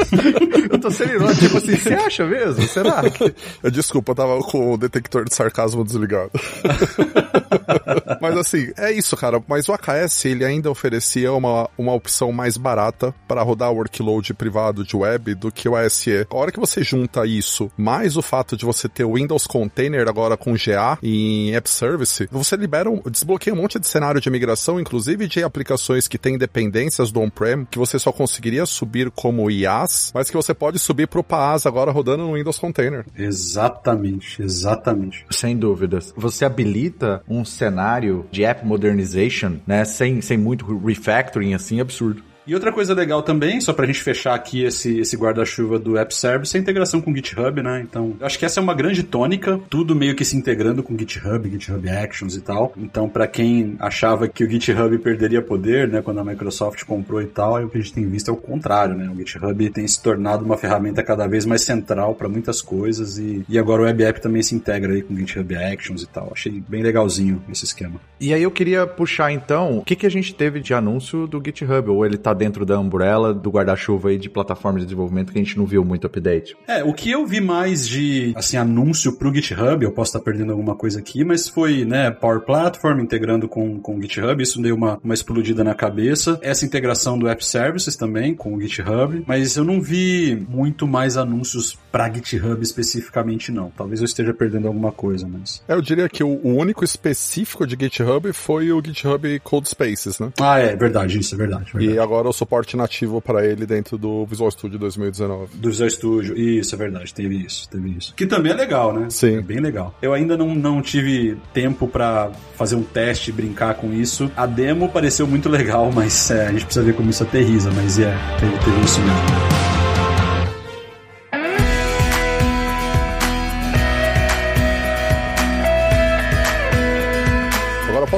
Speaker 3: eu tô sendo irônico. Tipo assim, você acha mesmo? Será?
Speaker 5: Desculpa, eu tava com o detector de sarcasmo desligado. Mas assim, é isso, cara. Mas o AKS, ele ainda oferecia uma, uma opção mais barata para rodar workload privado de web do que o ASE. A hora que você junta isso, mais o fato de você ter o Windows Container agora com GA em App Service, você libera, um, desbloqueia um monte de cenário de migração, inclusive de aplicações que têm dependências do on-prem, que você só conseguiria subir como IaaS, mas que você pode subir pro PaaS agora rodando no Windows Container.
Speaker 2: Exatamente, exatamente.
Speaker 3: Sem dúvidas. Você habilita um cenário de app modernization, né, sem, sem muito refactoring assim, absurdo.
Speaker 2: E outra coisa legal também, só pra gente fechar aqui esse, esse guarda-chuva do App Service, é a integração com o GitHub, né? Então, acho que essa é uma grande tônica, tudo meio que se integrando com o GitHub, GitHub Actions e tal. Então, para quem achava que o GitHub perderia poder, né, quando a Microsoft comprou e tal, o que a gente tem visto é o contrário, né? O GitHub tem se tornado uma ferramenta cada vez mais central para muitas coisas e, e agora o Web App também se integra aí com o GitHub Actions e tal. Achei bem legalzinho esse esquema.
Speaker 3: E aí eu queria puxar então, o que, que a gente teve de anúncio do GitHub? Ou ele tá dentro da umbrella do guarda-chuva aí de plataforma de desenvolvimento que a gente não viu muito update.
Speaker 2: É, o que eu vi mais de, assim, anúncio pro GitHub, eu posso estar perdendo alguma coisa aqui, mas foi, né, Power Platform integrando com, com o GitHub, isso deu uma, uma explodida na cabeça. Essa integração do App Services também com o GitHub, mas eu não vi muito mais anúncios para GitHub especificamente não. Talvez eu esteja perdendo alguma coisa, mas...
Speaker 5: É, eu diria que o, o único específico de GitHub foi o GitHub Code Spaces, né?
Speaker 2: Ah, é, verdade, isso é verdade. verdade.
Speaker 5: E agora agora o suporte nativo para ele dentro do Visual Studio 2019.
Speaker 2: Do Visual Studio, isso, é verdade, teve isso, teve isso. Que também é legal, né?
Speaker 5: Sim.
Speaker 2: É bem legal. Eu ainda não, não tive tempo para fazer um teste, brincar com isso. A demo pareceu muito legal, mas é, a gente precisa ver como isso aterriza, mas é, teve, teve isso mesmo.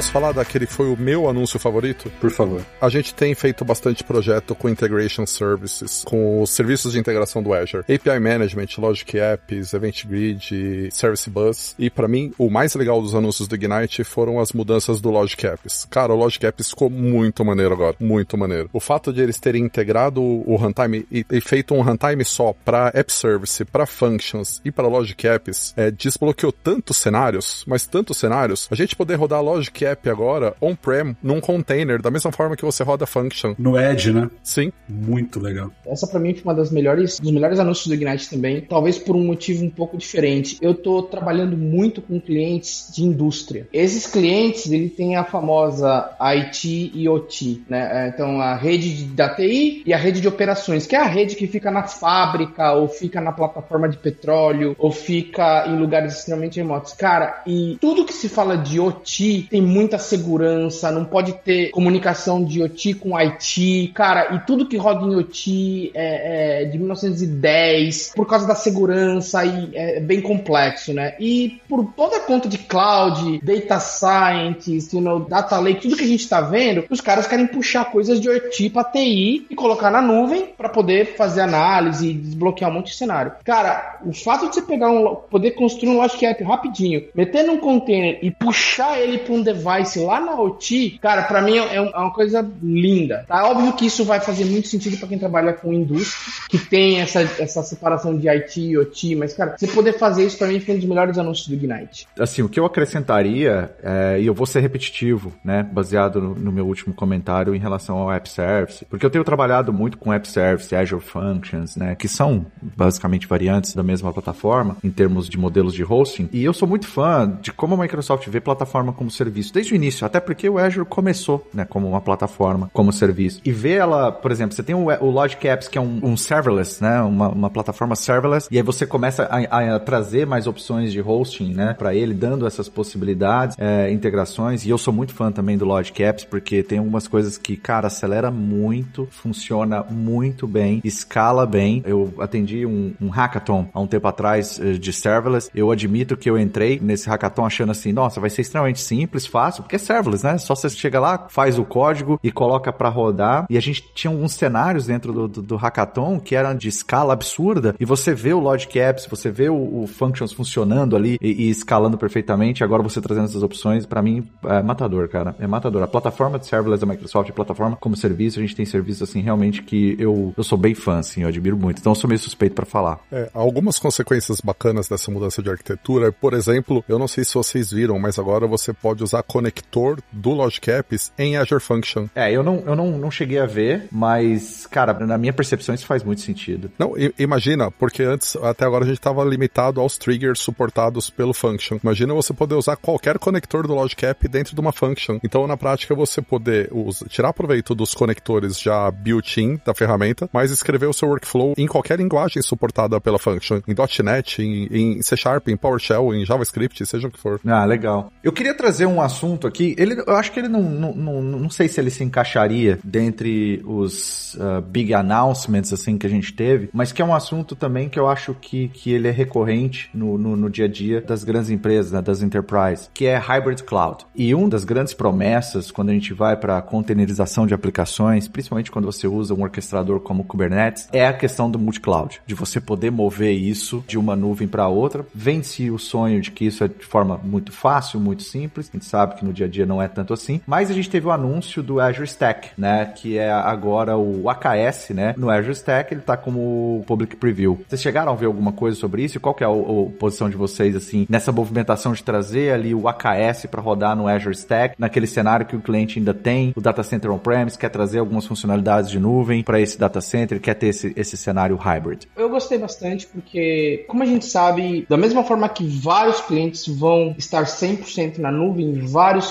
Speaker 5: Posso falar daquele que foi o meu anúncio favorito?
Speaker 2: Por favor.
Speaker 5: A gente tem feito bastante projeto com Integration Services, com os serviços de integração do Azure. API Management, Logic Apps, Event Grid, Service Bus. E para mim, o mais legal dos anúncios do Ignite foram as mudanças do Logic Apps. Cara, o Logic Apps ficou muito maneiro agora. Muito maneiro. O fato de eles terem integrado o runtime e, e feito um runtime só para App Service, para Functions e para Logic Apps, é, desbloqueou tantos cenários, mas tantos cenários, a gente poder rodar Logic app agora on-prem num container, da mesma forma que você roda function.
Speaker 2: No Edge, né?
Speaker 5: Sim.
Speaker 2: Muito legal.
Speaker 4: Essa para mim foi uma das melhores, dos melhores anúncios do Ignite também, talvez por um motivo um pouco diferente. Eu tô trabalhando muito com clientes de indústria. Esses clientes, ele tem a famosa IT e OT, né? É, então a rede da TI e a rede de operações, que é a rede que fica na fábrica ou fica na plataforma de petróleo ou fica em lugares extremamente remotos. Cara, e tudo que se fala de OT tem muita segurança, não pode ter comunicação de OT com IT, cara, e tudo que roda em OT é, é de 1910, por causa da segurança e é bem complexo, né? E por toda a conta de cloud, data scientist, you know, data lake, tudo que a gente tá vendo, os caras querem puxar coisas de OT para TI e colocar na nuvem para poder fazer análise e desbloquear um monte de cenário. Cara, o fato de você pegar um, poder construir um Logic App rapidinho, meter num container e puxar ele para um device lá na OT, cara, para mim é, é, uma coisa linda. Tá óbvio que isso vai fazer muito sentido para quem trabalha com indústria, que tem essa, essa separação de IT e OT, mas, cara, você poder fazer isso para mim foi um dos melhores anúncios do Ignite.
Speaker 3: Assim, o que eu acrescentaria, é, e eu vou ser repetitivo, né, baseado no, no, meu último comentário em relação ao App Service, porque eu tenho trabalhado muito com App Service, Azure Functions, né, que são basicamente variantes da mesma plataforma em termos de modelos de hosting, e eu sou muito fã de como a Microsoft vê plataforma como serviço desde o início, até porque o Azure começou, né, como uma plataforma, como serviço. E ver ela, por exemplo, você tem o, o Logic Apps, que é um, um serverless, né, uma, uma, plataforma serverless, e aí você começa a, a trazer mais opções de hosting, né, para ele, dando essas possibilidades, é, integrações. E eu sou muito fã também do Logic Apps, porque tem algumas coisas que, cara, acelera muito, funciona muito bem, escala bem. Eu atendi um, um hackathon há um tempo atrás eh, de serverless. Eu admito que eu entrei nesse hackathon achando assim, nossa, vai ser extremamente simples, fácil fácil, porque é serverless, né? Só você chega lá, faz o código e coloca para rodar. E a gente tinha alguns cenários dentro do, do, do, hackathon que eram de escala absurda. E você vê o Logic Apps, você vê o, o Functions funcionando ali e, e, escalando perfeitamente. Agora você trazendo essas opções, para mim, é matador, cara. É matador. A plataforma de serverless da Microsoft, a plataforma como serviço, a gente tem serviços assim realmente que eu, eu sou bem fã, assim, eu admiro muito. Então eu sou meio suspeito para falar.
Speaker 5: É, algumas consequências bacanas dessa mudança de arquitetura, por exemplo, eu não sei se vocês viram, mas agora você pode usar conector do Logic Apps em Azure Function.
Speaker 3: É, eu não, eu não, não cheguei a ver, mas, cara, na minha percepção isso faz muito sentido.
Speaker 5: Não, imagina, porque antes, até agora a gente estava limitado aos triggers suportados pelo Function. Imagina você poder usar qualquer conector do Logic App dentro de uma Function. Então, na prática, você poder usar, tirar proveito dos conectores já built-in da ferramenta, mas escrever o seu workflow em qualquer linguagem suportada pela Function. Em .NET, em, em C Sharp, em PowerShell, em JavaScript, seja o que for.
Speaker 3: Ah, legal. Eu queria trazer um assunto assunto aqui, ele, eu acho que ele não, não, não, não sei se ele se encaixaria dentre os uh, big announcements assim que a gente teve, mas que é um assunto também que eu acho que, que ele é recorrente no, no, no dia a dia das grandes empresas, né, das enterprises, que é hybrid cloud. E uma das grandes promessas quando a gente vai para containerização de aplicações, principalmente quando você usa um orquestrador como Kubernetes, é a questão do multi-cloud, de você poder mover isso de uma nuvem para outra. Vence o sonho de que isso é de forma muito fácil, muito simples. A gente sabe que no dia a dia não é tanto assim. Mas a gente teve o anúncio do Azure Stack, né? Que é agora o AKS, né? No Azure Stack ele tá como public preview. Vocês chegaram a ver alguma coisa sobre isso? Qual que é a, a posição de vocês, assim, nessa movimentação de trazer ali o AKS para rodar no Azure Stack, naquele cenário que o cliente ainda tem, o data center on-premise, quer trazer algumas funcionalidades de nuvem para esse data center, quer ter esse, esse cenário hybrid?
Speaker 4: Eu gostei bastante porque, como a gente sabe, da mesma forma que vários clientes vão estar 100% na nuvem,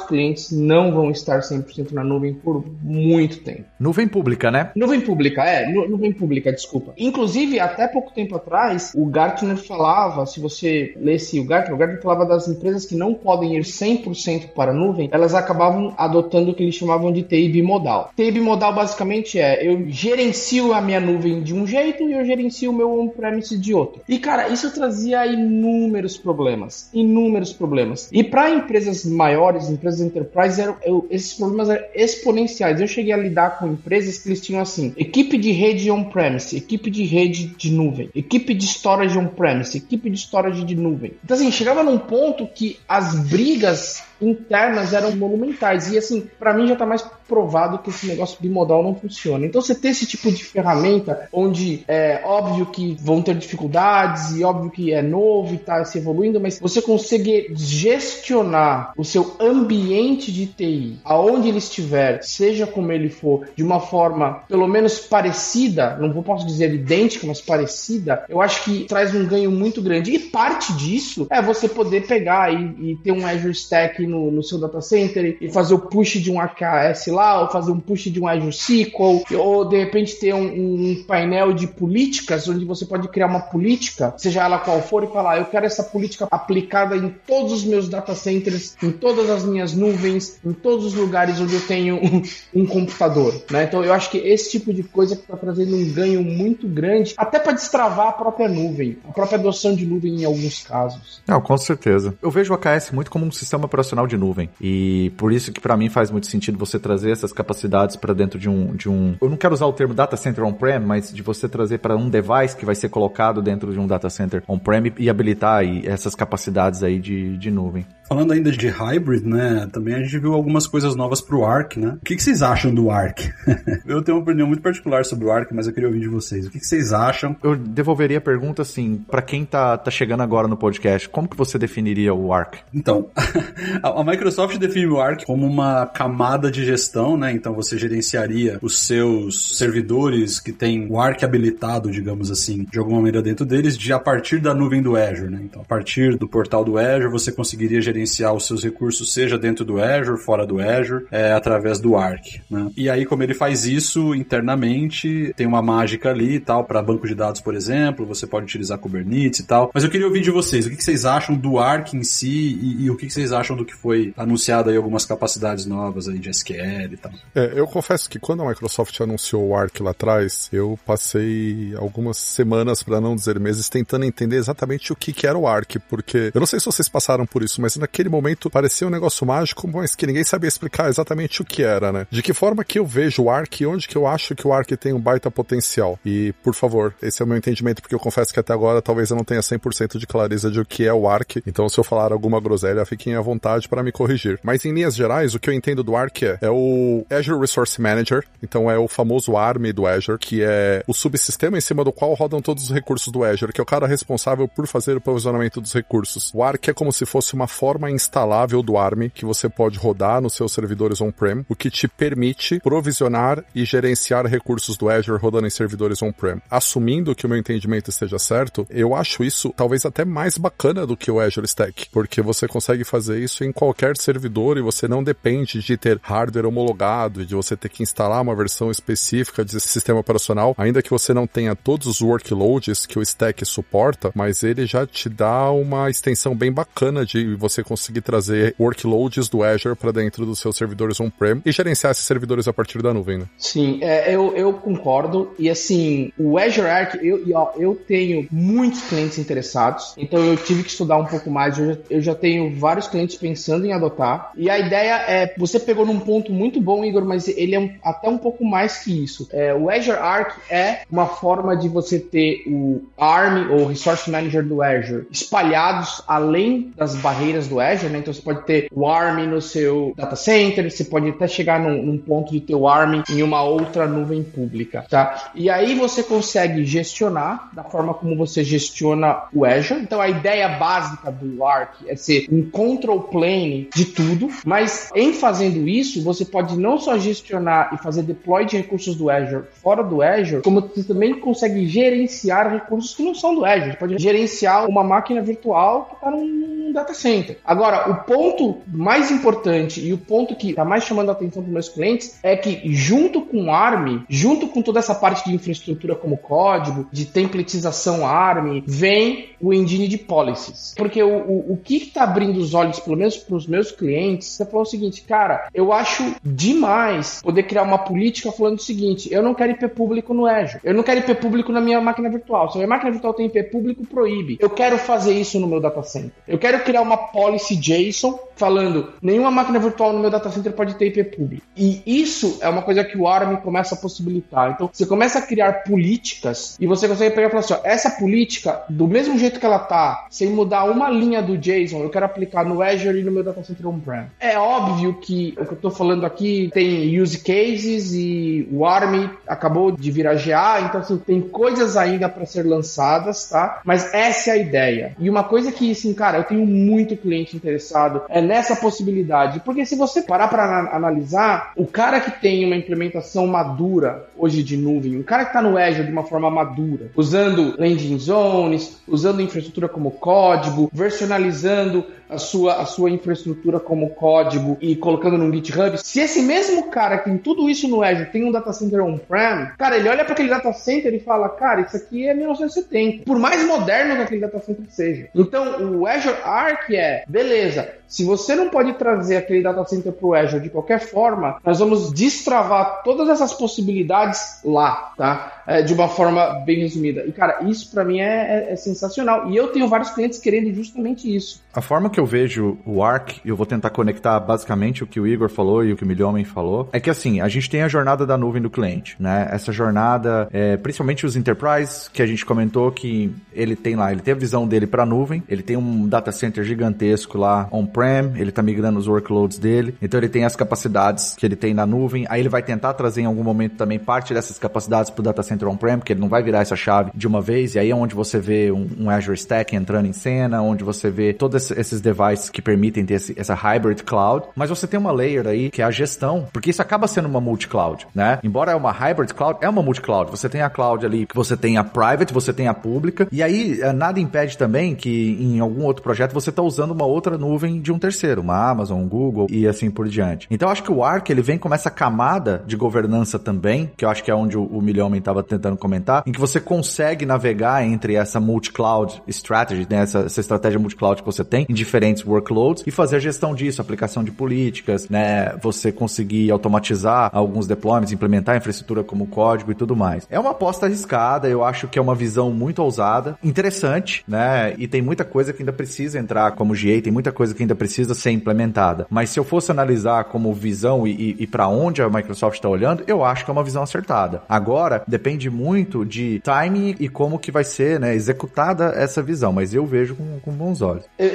Speaker 4: clientes não vão estar 100% na nuvem por muito tempo.
Speaker 3: Nuvem pública, né?
Speaker 4: Nuvem pública, é, nuvem pública, desculpa. Inclusive, até pouco tempo atrás, o Gartner falava, se você lesse o Gartner, o Gartner falava das empresas que não podem ir 100% para a nuvem, elas acabavam adotando o que eles chamavam de TI bimodal. TI bimodal basicamente é, eu gerencio a minha nuvem de um jeito e eu gerencio o meu on-premise de outro. E cara, isso trazia inúmeros problemas, inúmeros problemas. E para empresas maiores, empresas enterprise, eram, eu, esses problemas eram exponenciais. Eu cheguei a lidar com empresas que eles tinham assim, equipe de rede on-premise, equipe de rede de nuvem, equipe de storage on-premise, equipe de storage de nuvem. Então assim, chegava num ponto que as brigas internas eram monumentais. E assim, para mim já tá mais provado que esse negócio bimodal não funciona. Então você ter esse tipo de ferramenta onde é óbvio que vão ter dificuldades e óbvio que é novo e tá se evoluindo, mas você consegue gestionar o seu ambiente de TI, aonde ele estiver, seja como ele for, de uma forma pelo menos parecida, não vou posso dizer idêntica, mas parecida, eu acho que traz um ganho muito grande. E parte disso é você poder pegar e, e ter um Azure Stack no, no, seu data center e fazer o push de um AKS lá, ou fazer um push de um Azure SQL, ou de repente ter um, um, painel de políticas onde você pode criar uma política, seja ela qual for, e falar: eu quero essa política aplicada em todos os meus data centers, em todas as minhas nuvens, em todos os lugares onde eu tenho um, um computador. Né? Então eu acho que esse tipo de coisa está trazendo um ganho muito grande, até para destravar a própria nuvem, a própria adoção de nuvem em alguns casos.
Speaker 3: Não, com certeza. Eu vejo o AKS muito como um sistema operacional de nuvem. E por isso que para mim faz muito sentido você trazer essas capacidades para dentro de um, de um. Eu não quero usar o termo data center on-prem, mas de você trazer para um device que vai ser colocado dentro de um data center on-prem e habilitar aí essas capacidades aí de, de nuvem.
Speaker 2: Falando ainda de hybrid, né? Também a gente viu algumas coisas novas pro Arc, né? O que, que vocês acham do Arc? eu tenho uma opinião muito particular sobre o Arc, mas eu queria ouvir de vocês. O que, que vocês acham?
Speaker 3: Eu devolveria a pergunta assim, para quem tá, tá chegando agora no podcast, como que você definiria o Arc?
Speaker 2: Então, a Microsoft define o Arc como uma camada de gestão, né? Então você gerenciaria os seus servidores que tem o Arc habilitado, digamos assim, de alguma maneira dentro deles, de a partir da nuvem do Azure, né? Então, a partir do portal do Azure, você conseguiria gerenciar gerenciar os seus recursos, seja dentro do Azure, fora do Azure, é, através do Arc. Né? E aí, como ele faz isso internamente, tem uma mágica ali e tal, para banco de dados, por exemplo, você pode utilizar Kubernetes e tal. Mas eu queria ouvir de vocês, o que, vocês acham do Arc em si e, e o que, vocês acham do que foi anunciado aí, algumas capacidades novas aí de SQL e tal.
Speaker 5: É, eu confesso que quando a Microsoft anunciou o Arc lá atrás, eu passei algumas semanas, para não dizer meses, tentando entender exatamente o que, que era o Arc, porque eu não sei se vocês passaram por isso, mas naquele momento parecia um negócio mágico, mas que ninguém sabia explicar exatamente o que era, né? De que forma que eu vejo o Arc e onde que eu acho que o Arc tem um baita potencial. E, por favor, esse é o meu entendimento, porque eu confesso que até agora talvez eu não tenha 100% de clareza de o que é o Arc, então se eu falar alguma groselha, fiquem à vontade para me corrigir. Mas em linhas gerais, o que eu entendo do Arc é, é o Azure Resource Manager, então é o famoso ARM do Azure, que é o subsistema em cima do qual rodam todos os recursos do Azure, que é o cara responsável por fazer o provisionamento dos recursos. O Arc é como se fosse uma forma instalável do ARM que você pode rodar nos seus servidores on-prem, o que te permite provisionar e gerenciar recursos do Azure rodando em servidores on-prem. Assumindo que o meu entendimento esteja certo, eu acho isso talvez até mais bacana do que o Azure Stack, porque você consegue fazer isso em qualquer servidor e você não depende de ter hardware homologado e de você ter que instalar uma versão específica desse sistema operacional, ainda que você não tenha todos os workloads que o Stack suporta, mas ele já te dá uma extensão bem bacana de você conseguir conseguir trazer workloads do Azure para dentro dos seus servidores on-prem e gerenciar esses servidores a partir da nuvem. Né?
Speaker 4: Sim, é, eu, eu concordo. E assim, o Azure Arc, eu, eu tenho muitos clientes interessados, então eu tive que estudar um pouco mais. Eu já, eu já tenho vários clientes pensando em adotar. E a ideia é, você pegou num ponto muito bom, Igor, mas ele é um, até um pouco mais que isso. É, o Azure Arc é uma forma de você ter o ARM ou Resource Manager do Azure espalhados além das barreiras do Azure né? Então você pode ter o ARM no seu data center, você pode até chegar num, num ponto de ter o ARM em uma outra nuvem pública, tá? E aí você consegue gestionar da forma como você gestiona o Azure. Então a ideia básica do Arc é ser um control plane de tudo, mas em fazendo isso, você pode não só gestionar e fazer deploy de recursos do Azure fora do Azure, como você também consegue gerenciar recursos que não são do Azure. Você pode gerenciar uma máquina virtual que está num um data center. Agora, o ponto mais importante e o ponto que está mais chamando a atenção dos meus clientes é que, junto com o ARM, junto com toda essa parte de infraestrutura como código, de templatização ARM, vem o engine de policies. Porque o, o, o que está abrindo os olhos, pelo menos para os meus clientes, você falou o seguinte, cara, eu acho demais poder criar uma política falando o seguinte: eu não quero IP público no Azure, eu não quero IP público na minha máquina virtual. Se a minha máquina virtual tem IP público, proíbe. Eu quero fazer isso no meu data center. Eu quero criar uma policy JSON falando nenhuma máquina virtual no meu data center pode ter IP público. E isso é uma coisa que o ARM começa a possibilitar. Então, você começa a criar políticas e você consegue pegar e falar assim: ó, essa política, do mesmo jeito que ela tá, sem mudar uma linha do JSON, eu quero aplicar no Azure e no meu data center on-prem. É óbvio que o que eu tô falando aqui tem use cases e o ARM acabou de virar GA, então assim, tem coisas ainda para ser lançadas, tá? Mas essa é a ideia. E uma coisa que, assim, cara, eu tenho muito cliente interessado é nessa possibilidade. Porque se você parar para analisar, o cara que tem uma implementação madura hoje de nuvem, o cara que está no Azure de uma forma madura, usando landing zones, usando infraestrutura como código, versionalizando a sua, a sua infraestrutura como código e colocando no GitHub, se esse mesmo cara que tem tudo isso no Azure tem um data center on-prem, cara, ele olha para aquele data center e fala, cara, isso aqui é 1970. Por mais moderno que aquele data center seja. Então, o Azure Arc é, beleza, se você não pode trazer aquele data center para o Azure de qualquer forma, nós vamos destravar todas essas possibilidades lá, tá? É, de uma forma bem resumida. E, cara, isso para mim é, é, é sensacional. E eu tenho vários clientes querendo justamente isso.
Speaker 3: A forma que eu vejo o Arc, e eu vou tentar conectar basicamente o que o Igor falou e o que o Milhomem falou, é que assim, a gente tem a jornada da nuvem do cliente, né? Essa jornada, é, principalmente os enterprise, que a gente comentou que ele tem lá, ele tem a visão dele para a nuvem, ele tem um data center gigantesco lá on-prem, ele tá migrando os workloads dele, então ele tem as capacidades que ele tem na nuvem, aí ele vai tentar trazer em algum momento também parte dessas capacidades pro data center on-prem, porque ele não vai virar essa chave de uma vez, e aí é onde você vê um, um Azure Stack entrando em cena, onde você vê todas esses devices que permitem ter esse, essa hybrid cloud, mas você tem uma layer aí que é a gestão, porque isso acaba sendo uma multi-cloud, né? Embora é uma hybrid cloud, é uma multi-cloud. Você tem a cloud ali você tem a private, você tem a pública, e aí eh, nada impede também que em algum outro projeto você está usando uma outra nuvem de um terceiro, uma Amazon, um Google e assim por diante. Então acho que o Arc ele vem com essa camada de governança também, que eu acho que é onde o, o Milhão estava tentando comentar, em que você consegue navegar entre essa multi-cloud strategy, né, essa, essa estratégia multi-cloud que você tem, em diferentes workloads e fazer a gestão disso, aplicação de políticas, né? Você conseguir automatizar alguns deployments, implementar infraestrutura como código e tudo mais. É uma aposta arriscada, eu acho que é uma visão muito ousada, interessante, né? E tem muita coisa que ainda precisa entrar como GA, tem muita coisa que ainda precisa ser implementada. Mas se eu fosse analisar como visão e, e, e para onde a Microsoft está olhando, eu acho que é uma visão acertada. Agora, depende muito de timing e como que vai ser, né, executada essa visão, mas eu vejo com, com bons olhos.
Speaker 4: Eu,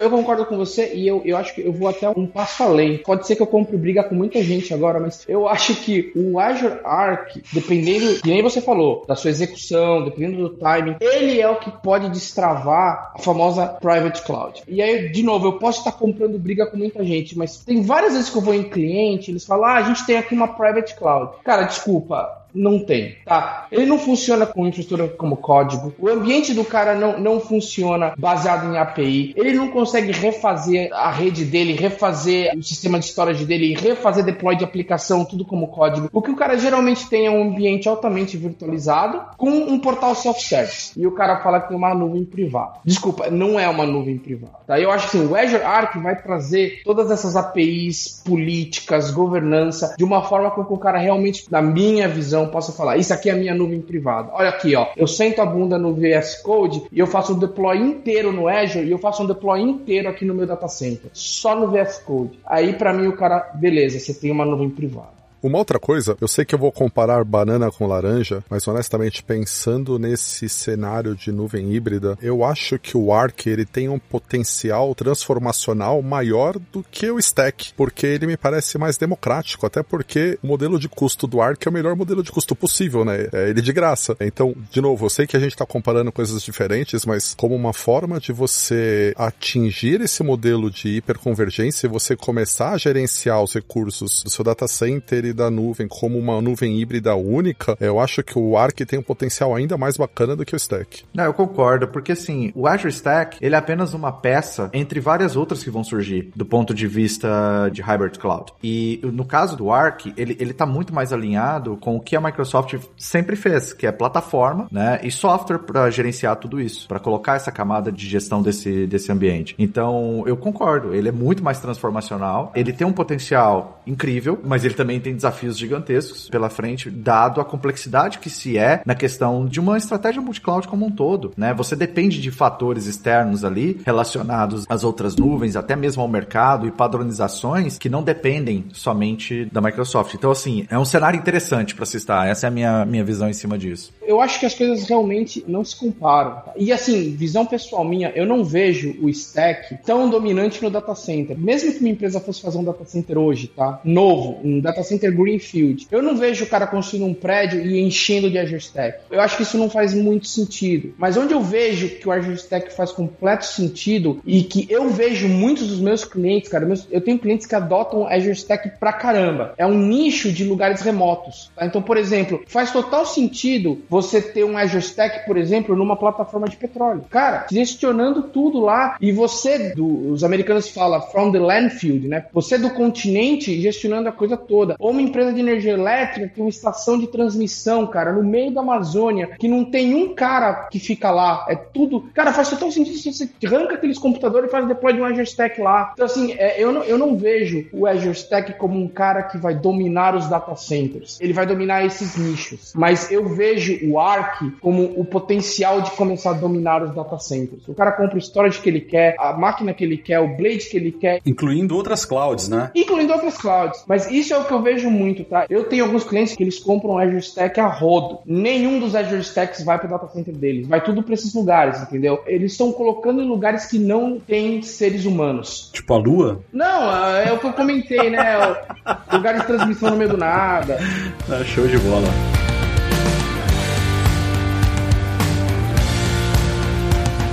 Speaker 4: eu concordo com você e eu, eu acho que eu vou até um passo além. Pode ser que eu compre briga com muita gente agora, mas eu acho que o Azure Arc, dependendo, que nem você falou, da sua execução, dependendo do timing, ele é o que pode destravar a famosa private cloud. E aí, de novo, eu posso estar comprando briga com muita gente, mas tem várias vezes que eu vou em cliente, eles falam: ah, a gente tem aqui uma private cloud. Cara, desculpa, não tem, tá? Ele não funciona com infraestrutura como código. O ambiente do cara não, não funciona baseado em API. Ele não consegue refazer a rede dele, refazer o sistema de storage dele, refazer deploy de aplicação, tudo como código. O que o cara geralmente tem é um ambiente altamente virtualizado com um portal self-service. E o cara fala que tem uma nuvem privada. Desculpa, não é uma nuvem privada. Tá? Eu acho que assim, o Azure Arc vai trazer todas essas APIs, políticas, governança, de uma forma com que o cara realmente, na minha visão, visão, possa falar: Isso aqui é a minha nuvem privada. Olha aqui, ó. Eu sento a bunda no VS Code e eu faço um deploy inteiro no Azure e eu faço um deploy inteiro aqui no meu data center. Só no VS Code. Aí, para mim, o cara, beleza, você tem uma nuvem privada.
Speaker 5: Uma outra coisa, eu sei que eu vou comparar banana com laranja, mas honestamente pensando nesse cenário de nuvem híbrida, eu acho que o Arc ele tem um potencial transformacional maior do que o Stack, porque ele me parece mais democrático, até porque o modelo de custo do Arc é o melhor modelo de custo possível, né? É ele de graça. Então, de novo, eu sei que a gente está comparando coisas diferentes, mas como uma forma de você atingir esse modelo de hiperconvergência e você começar a gerenciar os recursos do seu data center SQL da nuvem como uma nuvem híbrida única, eu acho que o Arc tem um potencial ainda mais bacana do que o Stack.
Speaker 3: Não, eu concordo, porque assim, o Azure Stack, ele é apenas uma peça entre várias outras que vão surgir do ponto de vista de hybrid cloud. E no caso do Arc, ele, ele tá muito mais alinhado com o que a Microsoft sempre fez, que é plataforma, né, e software para gerenciar tudo isso, para colocar essa camada de gestão desse, desse ambiente. Então, eu concordo, ele é muito mais transformacional, ele tem um potencial incrível, mas ele também tem desafios gigantescos pela frente, dado a complexidade que se é na questão de uma estratégia multi-cloud como um todo, né? Você depende de fatores externos ali relacionados às outras nuvens, até mesmo ao mercado e padronizações que não dependem somente da Microsoft. Então, assim, é um cenário interessante para se estar. Essa é a minha, minha visão em cima disso.
Speaker 4: Eu acho que as coisas realmente não se comparam. E assim, visão pessoal minha, eu não vejo o stack tão dominante no data center. Mesmo que uma empresa fosse fazer um data center hoje, tá? Novo, um data center greenfield, eu não vejo o cara construindo um prédio e enchendo de Azure Stack. Eu acho que isso não faz muito sentido. Mas onde eu vejo que o Azure Stack faz completo sentido e que eu vejo muitos dos meus clientes, cara, eu tenho clientes que adotam Azure Stack pra caramba. É um nicho de lugares remotos. Tá? Então, por exemplo, faz total sentido você ter um Azure Stack, por exemplo, numa plataforma de petróleo. Cara, gestionando tudo lá e você, do, os americanos falam from the landfield, né? Você do continente gestionando a coisa toda. Ou uma empresa de energia elétrica que tem uma estação de transmissão, cara, no meio da Amazônia, que não tem um cara que fica lá. É tudo. Cara, faz total sentido se você arranca aqueles computadores e faz deploy de um Azure Stack lá. Então, assim, é, eu, não, eu não vejo o Azure Stack como um cara que vai dominar os data centers. Ele vai dominar esses nichos. Mas eu vejo o Arc como o potencial de começar a dominar os data centers. O cara compra o storage que ele quer, a máquina que ele quer, o blade que ele quer.
Speaker 2: Incluindo outras clouds, né?
Speaker 4: Incluindo outras clouds. Mas isso é o que eu vejo muito, tá? Eu tenho alguns clientes que eles compram Azure Stack a rodo. Nenhum dos Azure Stacks vai para o data center deles. Vai tudo para esses lugares, entendeu? Eles estão colocando em lugares que não tem seres humanos.
Speaker 2: Tipo a Lua?
Speaker 4: Não, é o que eu comentei, né? Lugar de transmissão no meio do nada.
Speaker 2: Ah, show de bola.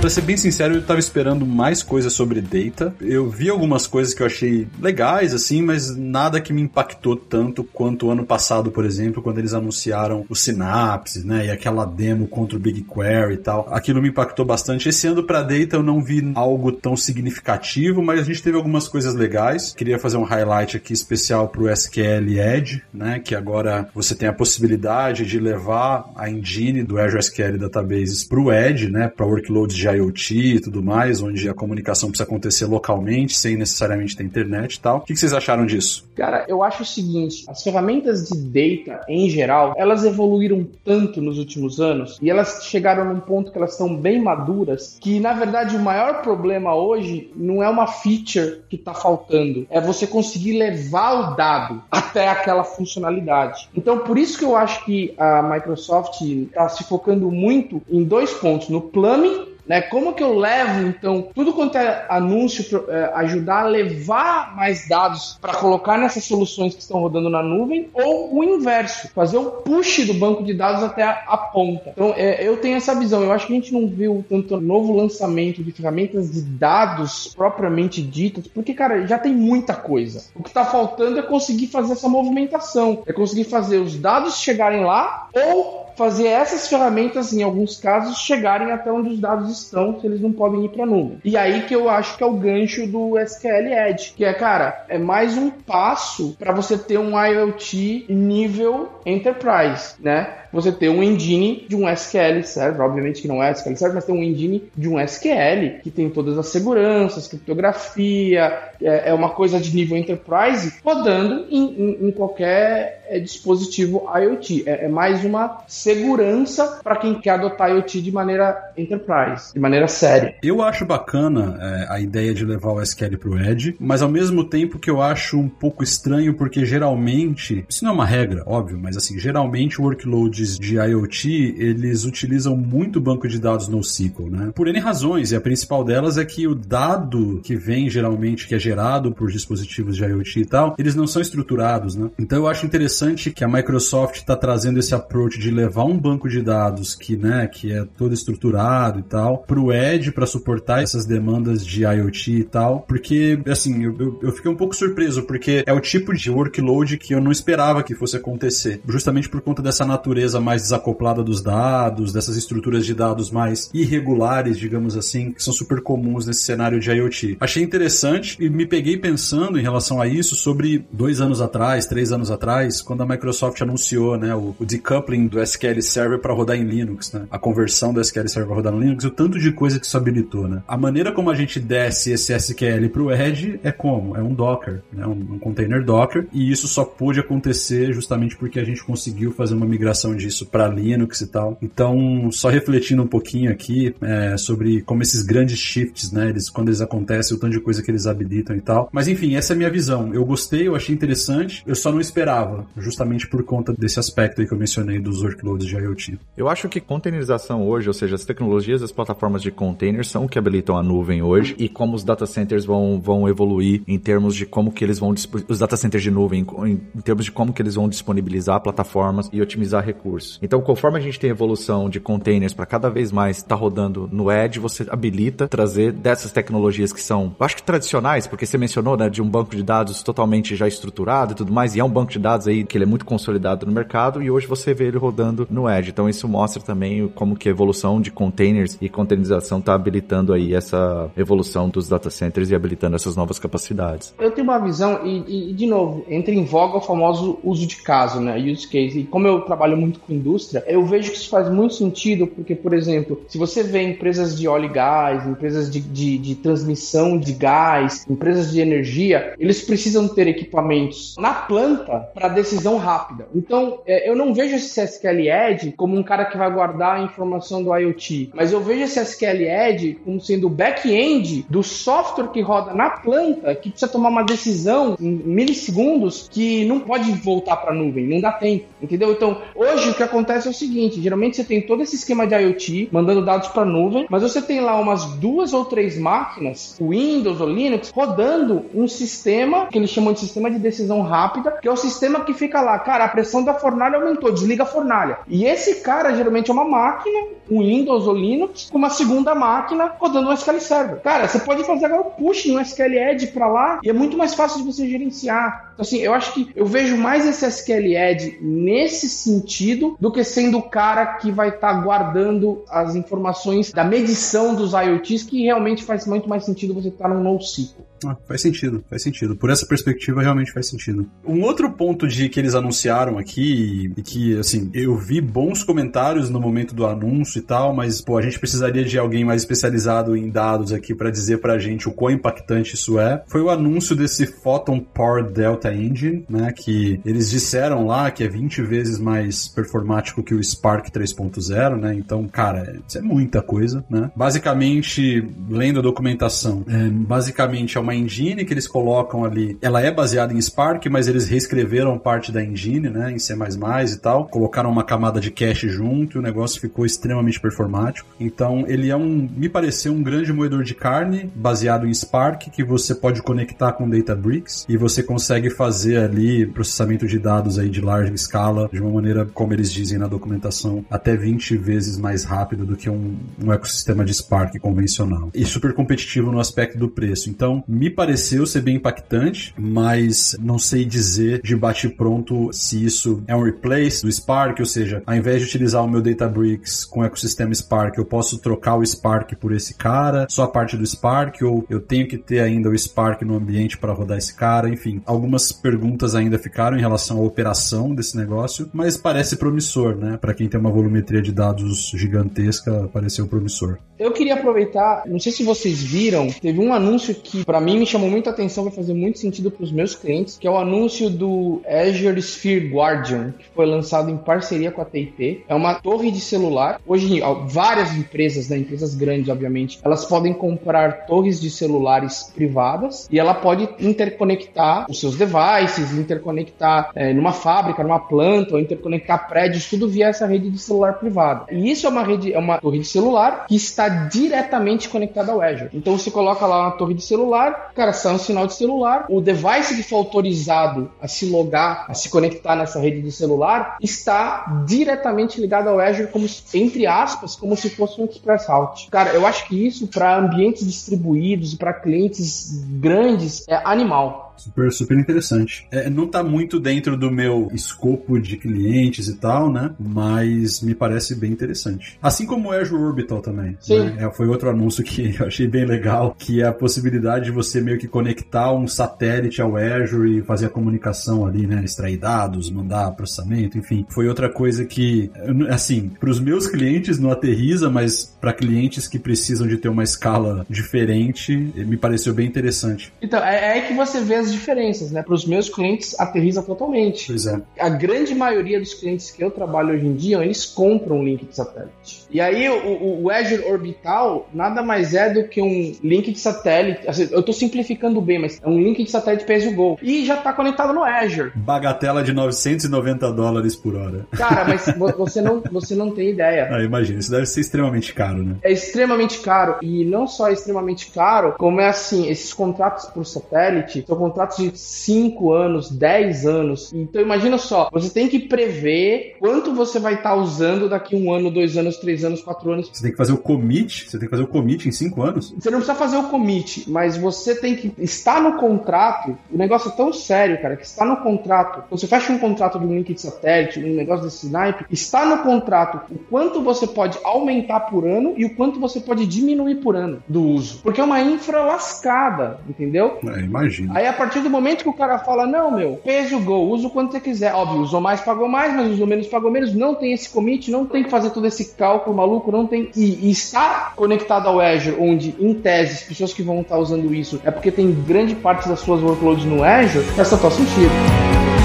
Speaker 2: Pra ser bem sincero, eu tava esperando mais coisas sobre data. Eu vi algumas coisas que eu achei legais, assim, mas nada que me impactou tanto quanto o ano passado, por exemplo, quando eles anunciaram o Synapse, né? E aquela demo contra o BigQuery e tal. Aquilo me impactou bastante. Esse ano pra data eu não vi algo tão significativo, mas a gente teve algumas coisas legais. Queria fazer um highlight aqui especial pro SQL Edge, né? Que agora você tem a possibilidade de levar a engine do Azure SQL Databases pro Edge, né? Para workloads de IoT e tudo mais, onde a comunicação precisa acontecer localmente, sem necessariamente ter internet e tal. O que vocês acharam disso?
Speaker 4: Cara, eu acho o seguinte: as ferramentas de data, em geral, elas evoluíram tanto nos últimos anos e elas chegaram num ponto que elas estão bem maduras, que na verdade o maior problema hoje não é uma feature que está faltando, é você conseguir levar o dado até aquela funcionalidade. Então, por isso que eu acho que a Microsoft está se focando muito em dois pontos: no plumbing né? Como que eu levo, então, tudo quanto é anúncio, é, ajudar a levar mais dados para colocar nessas soluções que estão rodando na nuvem, ou o inverso, fazer o push do banco de dados até a, ponta. Então, é, eu tenho essa visão. Eu acho que a gente não viu tanto novo lançamento de ferramentas de dados propriamente ditas, porque, cara, já tem muita coisa. O que está faltando é conseguir fazer essa movimentação, é conseguir fazer os dados chegarem lá ou fazer essas ferramentas, em alguns casos, chegarem até onde os dados estão, se eles não podem ir para nuvem. E aí que eu acho que é o gancho do SQL Edge, que é, cara, é mais um passo para você ter um IoT nível enterprise, né? Você ter um engine de um SQL server, obviamente que não é SQL server, mas tem um engine de um SQL que tem todas as seguranças, criptografia, é, é uma coisa de nível enterprise rodando em, em, em qualquer é, dispositivo IoT. É, é mais uma segurança para quem quer adotar IoT de maneira enterprise, de maneira séria.
Speaker 2: Eu acho bacana é, a ideia de levar o SQL para o Edge, mas ao mesmo tempo que eu acho um pouco estranho, porque geralmente, isso não é uma regra, óbvio, mas assim, geralmente workloads de IoT, eles utilizam muito banco de dados NoSQL, né? Por N razões, e a principal delas é que o dado que vem geralmente, que é gerado por dispositivos de IoT e tal, eles não são estruturados, né? Então eu acho interessante que a Microsoft está trazendo esse approach de levar um banco de dados que, né, que é todo estruturado e tal, para o Edge para suportar essas demandas de IoT e tal, porque, assim, eu, eu fiquei um pouco surpreso, porque é o tipo de workload que eu não esperava que fosse acontecer, justamente por conta dessa natureza mais desacoplada dos dados, dessas estruturas de dados mais irregulares, digamos assim, que são super comuns nesse cenário de IoT. Achei interessante e me peguei pensando em relação a isso sobre dois anos atrás, três anos atrás, quando a Microsoft anunciou né, o, o decoupling do SQL Server para rodar em Linux, né? A conversão do SQL Server para rodar no Linux, o tanto de coisa que isso habilitou, né? A maneira como a gente desce esse SQL para o Edge é como? É um Docker, né? Um, um container Docker, e isso só pôde acontecer justamente porque a gente conseguiu fazer uma migração disso para Linux e tal. Então, só refletindo um pouquinho aqui é, sobre como esses grandes shifts, né? Eles, quando eles acontecem, o tanto de coisa que eles habilitam e tal. Mas enfim, essa é a minha visão. Eu gostei, eu achei interessante, eu só não esperava, justamente por conta desse aspecto aí que eu mencionei dos workloads de IoT.
Speaker 3: Eu acho que containerização hoje, ou seja, as tecnologias das plataformas de containers são o que habilitam a nuvem hoje e como os data centers vão, vão evoluir em termos de como que eles vão os data centers de nuvem em, em termos de como que eles vão disponibilizar plataformas e otimizar recursos. Então, conforme a gente tem evolução de containers para cada vez mais estar tá rodando no edge, você habilita trazer dessas tecnologias que são, eu acho que tradicionais, porque você mencionou, né, de um banco de dados totalmente já estruturado e tudo mais, e é um banco de dados aí que ele é muito consolidado no mercado e hoje você vê ele rodando no edge. Então, isso mostra também como que a evolução de containers e containerização está habilitando aí essa evolução dos data centers e habilitando essas novas capacidades.
Speaker 4: Eu tenho uma visão e, e de novo, entra em voga o famoso uso de caso, né, use case. E como eu trabalho muito com indústria, eu vejo que isso faz muito sentido, porque, por exemplo, se você vê empresas de óleo e gás, empresas de, de, de transmissão de gás, empresas de energia, eles precisam ter equipamentos na planta para decisão rápida. Então, é, eu não vejo esse SQL Edge como um cara que vai guardar a informação do IoT, mas eu vejo esse SQL Edge como sendo o back-end do software que roda na planta, que precisa tomar uma decisão em milissegundos que não pode voltar para a nuvem, não dá tempo, entendeu? Então, hoje o que acontece é o seguinte: geralmente você tem todo esse esquema de IoT mandando dados para nuvem, mas você tem lá umas duas ou três máquinas, Windows ou Linux, rodando um sistema que eles chamam de sistema de decisão rápida, que é o sistema que fica lá, cara, a pressão da fornalha aumentou, desliga a fornalha. E esse cara geralmente é uma máquina, Windows ou Linux, com uma segunda máquina rodando um SQL Server. Cara, você pode fazer agora o push no SQL Edge para lá e é muito mais fácil de você gerenciar. Então, assim, eu acho que eu vejo mais esse SQL Edge nesse sentido do que sendo o cara que vai estar tá guardando as informações da medição dos IoTs, que realmente faz muito mais sentido você estar tá num NoSQL.
Speaker 2: Ah, faz sentido, faz sentido. Por essa perspectiva, realmente faz sentido. Um outro ponto de que eles anunciaram aqui, e que, assim, eu vi bons comentários no momento do anúncio e tal, mas, pô, a gente precisaria de alguém mais especializado em dados aqui para dizer pra gente o quão impactante isso é. Foi o anúncio desse Photon Power Delta Engine, né, que eles disseram lá que é 20 vezes mais performático que o Spark 3.0, né, então, cara, isso é muita coisa, né. Basicamente, lendo a documentação, é, basicamente é uma engine que eles colocam ali, ela é baseada em Spark, mas eles reescreveram parte da engine, né, em C++ e tal, colocaram uma camada de cache junto e o negócio ficou extremamente performático. Então, ele é um, me pareceu um grande moedor de carne baseado em Spark que você pode conectar com Databricks e você consegue fazer ali processamento de dados aí de larga escala de uma maneira, como eles dizem na documentação, até 20 vezes mais rápido do que um, um ecossistema de Spark convencional. E super competitivo no aspecto do preço. Então, me pareceu ser bem impactante, mas não sei dizer de bate-pronto se isso é um replace do Spark, ou seja, ao invés de utilizar o meu Databricks com o ecossistema Spark, eu posso trocar o Spark por esse cara, só a parte do Spark, ou eu tenho que ter ainda o Spark no ambiente para rodar esse cara, enfim. Algumas perguntas ainda ficaram em relação à operação desse negócio, mas parece promissor, né? Para quem tem uma volumetria de dados gigantesca, pareceu promissor.
Speaker 4: Eu queria aproveitar, não sei se vocês viram, teve um anúncio que para mim me chamou muita atenção, vai fazer muito sentido para os meus clientes, que é o anúncio do Azure Sphere Guardian, que foi lançado em parceria com a TIP. É uma torre de celular. Hoje, várias empresas, né, empresas grandes, obviamente, elas podem comprar torres de celulares privadas e ela pode interconectar os seus devices, interconectar é, numa fábrica, numa planta, ou interconectar prédios, tudo via essa rede de celular privada. E isso é uma rede, é uma torre de celular que está diretamente conectada ao Azure. Então você coloca lá uma torre de celular, cara, sai um sinal de celular, o device que for autorizado a se logar, a se conectar nessa rede de celular, está diretamente ligado ao Azure como entre aspas, como se fosse um Express Route. Cara, eu acho que isso para ambientes distribuídos e para clientes grandes é animal.
Speaker 2: Super, super interessante. É, não tá muito dentro do meu escopo de clientes e tal, né? Mas me parece bem interessante. Assim como o Azure Orbital também.
Speaker 4: Sim.
Speaker 2: Né? É, foi outro anúncio que eu achei bem legal, que é a possibilidade de você meio que conectar um satélite ao Azure e fazer a comunicação ali, né? Extrair dados, mandar processamento, enfim. Foi outra coisa que, assim, para os meus clientes não aterriza, mas para clientes que precisam de ter uma escala diferente, me pareceu bem interessante.
Speaker 4: Então, é, é aí que você vê as diferenças, né? Para os meus clientes, aterriza totalmente.
Speaker 2: Pois é.
Speaker 4: A grande maioria dos clientes que eu trabalho hoje em dia, eles compram um link de satélite. E aí, o, o Azure Orbital nada mais é do que um link de satélite. Assim, eu estou simplificando bem, mas é um link de satélite pay go. E já está conectado no Azure.
Speaker 2: Bagatela de 990 dólares por hora.
Speaker 4: Cara, mas você não, você não tem ideia.
Speaker 2: Ah, imagina, isso deve ser extremamente caro, né?
Speaker 4: É extremamente caro. E não só é extremamente caro, como é assim, esses contratos por satélite são contratos de 5 anos, 10 anos. Então imagina só, você tem que prever quanto você vai estar tá usando daqui um ano, dois anos, três anos, quatro anos.
Speaker 2: Você tem que fazer o commit, você tem que fazer o commit em 5 anos?
Speaker 4: Você não precisa fazer o commit, mas você tem que estar no contrato. O negócio é tão sério, cara, que está no contrato. Quando você fecha um contrato de um link de satélite, um negócio desse snipe, está no contrato o quanto você pode aumentar por ano e o quanto você pode diminuir por ano do uso. Porque é uma infra lascada, entendeu?
Speaker 2: É, imagina.
Speaker 4: Aí a partir do momento que o cara fala, não, meu, peso go, usa o quanto você quiser. Óbvio, usou mais, pagou mais, mas usou menos, pagou menos. Não tem esse commit, não tem que fazer todo esse cálculo maluco, não tem. E, e estar conectado ao Azure, onde, em tese, as pessoas que vão estar usando isso é porque tem grande parte das suas workloads no Azure, faz total sentido.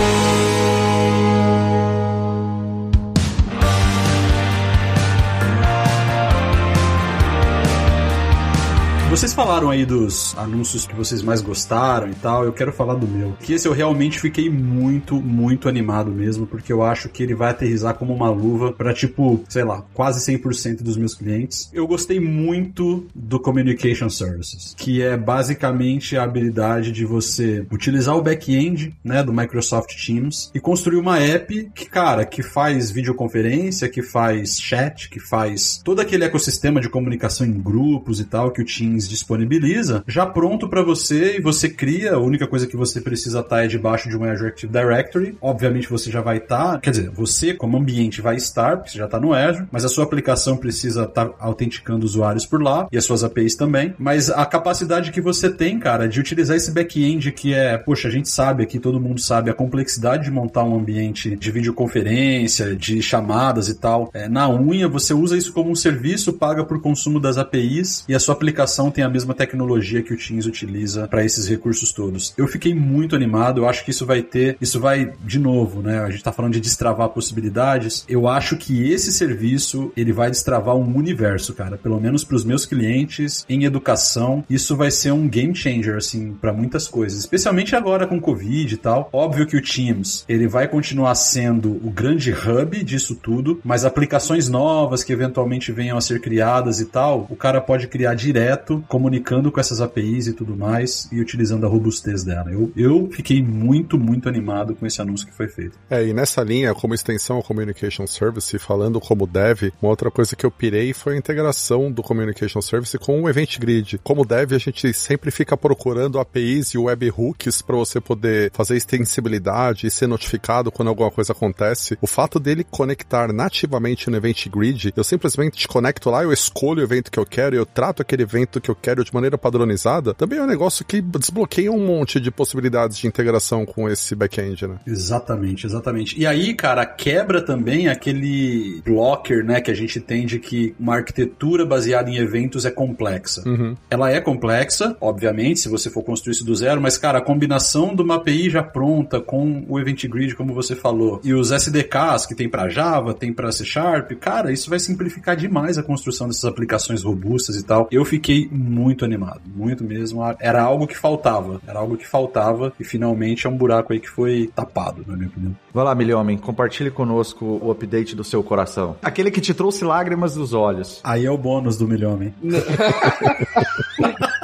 Speaker 2: Vocês falaram aí dos anúncios que vocês mais gostaram e tal, eu quero falar do meu. Que esse eu realmente fiquei muito, muito animado mesmo, porque eu acho que ele vai aterrizar como uma luva para tipo, sei lá, quase 100% dos meus clientes. Eu gostei muito do Communication Services, que é basicamente a habilidade de você utilizar o back-end, né, do Microsoft Teams e construir uma app que, cara, que faz videoconferência, que faz chat, que faz todo aquele ecossistema de comunicação em grupos e tal que o Teams disponibiliza, já pronto para você e você cria. A única coisa que você precisa estar tá é debaixo de um Azure Active Directory. Obviamente você já vai estar, tá, quer dizer, você como ambiente vai estar, porque você já está no Azure, mas a sua aplicação precisa estar tá autenticando usuários por lá e as suas APIs também. Mas a capacidade que você tem, cara, de utilizar esse back-end que é, poxa, a gente sabe aqui, todo mundo sabe a complexidade de montar um ambiente de videoconferência, de chamadas e tal. É, na unha, você usa isso como um serviço, paga por consumo das APIs e a sua aplicação tem a mesma tecnologia que o Teams utiliza para esses recursos todos. Eu fiquei muito animado, eu acho que isso vai ter, isso vai de novo, né? A gente tá falando de destravar possibilidades. Eu acho que esse serviço, ele vai destravar um universo, cara, pelo menos para os meus clientes em educação. Isso vai ser um game changer assim para muitas coisas, especialmente agora com Covid e tal. Óbvio que o Teams, ele vai continuar sendo o grande hub disso tudo, mas aplicações novas que eventualmente venham a ser criadas e tal, o cara pode criar direto comunicando com essas APIs e tudo mais e utilizando a robustez dela. Eu, eu fiquei muito, muito animado com esse anúncio que foi feito.
Speaker 5: É, e nessa linha, como extensão ao Communication Service, falando como dev, uma outra coisa que eu pirei foi a integração do Communication Service com o Event Grid. Como dev, a gente sempre fica procurando APIs e webhooks para você poder fazer extensibilidade e ser notificado quando alguma coisa acontece. O fato dele conectar nativamente no Event Grid, eu simplesmente conecto lá, eu escolho o evento que eu quero e eu trato aquele evento que eu quero de maneira padronizada, também é um negócio que desbloqueia um monte de possibilidades de integração com esse back-end, né?
Speaker 2: Exatamente, exatamente. E aí, cara, quebra também aquele blocker, né, que a gente tem de que uma arquitetura baseada em eventos é complexa.
Speaker 5: Uhum.
Speaker 2: Ela é complexa, obviamente, se você for construir isso do zero, mas, cara, a combinação de uma API já pronta com o Event Grid, como você falou, e os SDKs que tem para Java, tem para C Sharp, cara, isso vai simplificar demais a construção dessas aplicações robustas e tal. Eu fiquei muito animado, muito mesmo. Era algo que faltava, era algo que faltava e finalmente é um buraco aí que foi tapado, na minha opinião.
Speaker 3: Vai lá, Milhomem, compartilhe conosco o update do seu coração. Aquele que te trouxe lágrimas dos olhos.
Speaker 2: Aí é o bônus do Milhomem.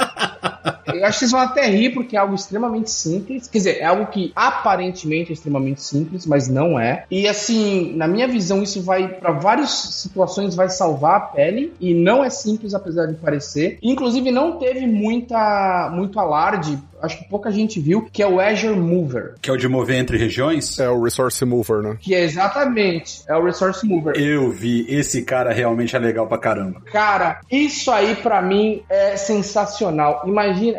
Speaker 4: Eu acho que vocês vão até rir porque é algo extremamente simples. Quer dizer, é algo que aparentemente é extremamente simples, mas não é. E assim, na minha visão, isso vai para várias situações vai salvar a pele e não é simples apesar de parecer. Inclusive não teve muita muito alarde acho que pouca gente viu, que é o Azure Mover.
Speaker 2: Que é o de mover entre regiões?
Speaker 5: É o Resource Mover, né?
Speaker 4: Que é exatamente, é o Resource Mover.
Speaker 2: Eu vi, esse cara realmente é legal pra caramba.
Speaker 4: Cara, isso aí para mim é sensacional. Imagina,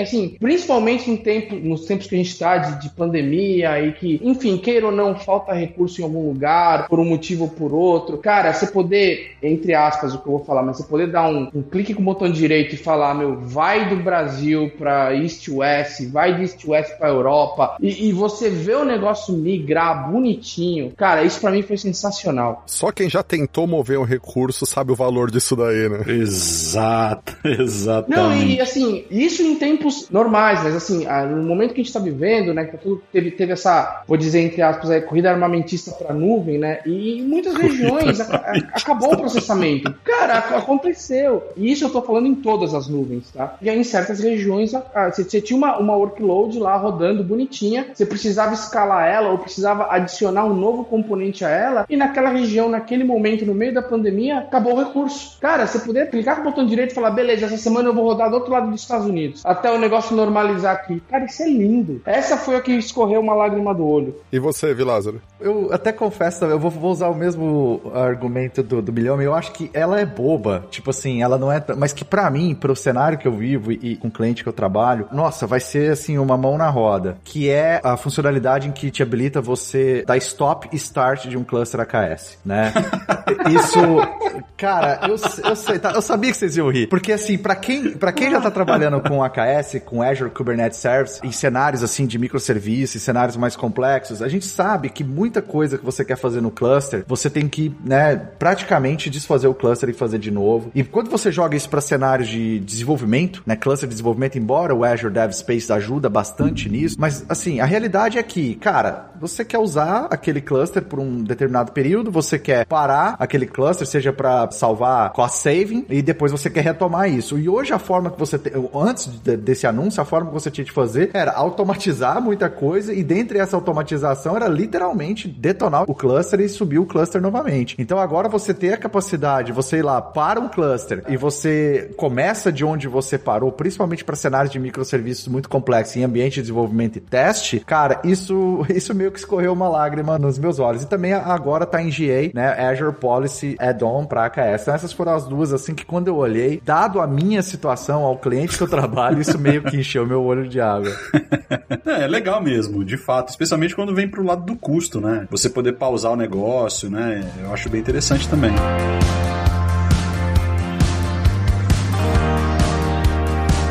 Speaker 4: assim, principalmente em tempo, nos tempos que a gente tá de, de, pandemia e que, enfim, queira ou não, falta recurso em algum lugar, por um motivo ou por outro. Cara, você poder, entre aspas, o que eu vou falar, mas você poder dar um, um clique com o botão direito e falar, meu, vai do Brasil pra East West, vai de East West pra Europa, e, e, você vê o negócio migrar bonitinho, cara, isso para mim foi sensacional.
Speaker 5: Só quem já tentou mover um recurso sabe o valor disso daí, né?
Speaker 2: Exato, exatamente.
Speaker 4: Não, e assim, isso em tempos normais, mas assim, no momento que a gente tá vivendo, né, que tudo teve, teve essa, vou dizer entre aspas, aí, corrida armamentista pra nuvem, né, e em muitas regiões a, a, acabou o processamento. Cara, aconteceu. E isso eu tô falando em todas as nuvens, tá? E aí, em certas regiões, você você tinha uma, uma workload lá rodando bonitinha, você precisava escalar ela ou precisava adicionar um novo componente a ela, e naquela região, naquele momento, no meio da pandemia, acabou o recurso. Cara, você poder clicar com o botão direito e falar, beleza, essa semana eu vou rodar do outro lado dos Estados Unidos, até o negócio normalizar aqui. Cara, isso é lindo. Essa foi a que escorreu uma lágrima do olho.
Speaker 5: E você, Vilázaro?
Speaker 3: Eu até confesso, eu vou, vou usar o mesmo argumento do, do milhão, eu acho que ela é boba. Tipo assim, ela não é. Mas que para mim, pro cenário que eu vivo e, e com o cliente que eu trabalho, nossa, vai ser assim uma mão na roda, que é a funcionalidade em que te habilita você dar stop e start de um cluster AKS, né? Isso, cara, eu, eu sei, tá, eu sabia que vocês iam rir, porque assim, para quem, para quem já tá trabalhando com AKS, com Azure Kubernetes Service, em cenários assim de microserviços, cenários mais complexos, a gente sabe que muita coisa que você quer fazer no cluster, você tem que, né, praticamente desfazer o cluster e fazer de novo. E quando você joga isso para cenários de desenvolvimento, né, cluster de desenvolvimento, embora o Azure Dev Space ajuda bastante nisso, mas assim, a realidade é que, cara, você quer usar aquele cluster por um determinado período, você quer parar aquele cluster, seja para salvar cost saving, e depois você quer retomar isso. E hoje a forma que você te, antes de, desse anúncio, a forma que você tinha de fazer era automatizar muita coisa e dentre essa automatização era literalmente detonar o cluster e subir o cluster novamente. Então agora você tem a capacidade, você ir lá para um cluster e você começa de onde você parou, principalmente para cenários de microserviços muito complexo em ambiente de desenvolvimento e teste, cara, isso, isso meio que escorreu uma lágrima nos meus olhos. E também agora tá em GA, né? Azure Policy Add-on pra AKS. Então essas foram as duas, assim, que quando eu olhei, dado a minha situação, ao cliente que eu trabalho, isso meio que encheu meu olho de água.
Speaker 2: é, é legal mesmo, de fato. Especialmente quando vem pro lado do custo, né? Você poder pausar o negócio, né? Eu acho bem interessante também.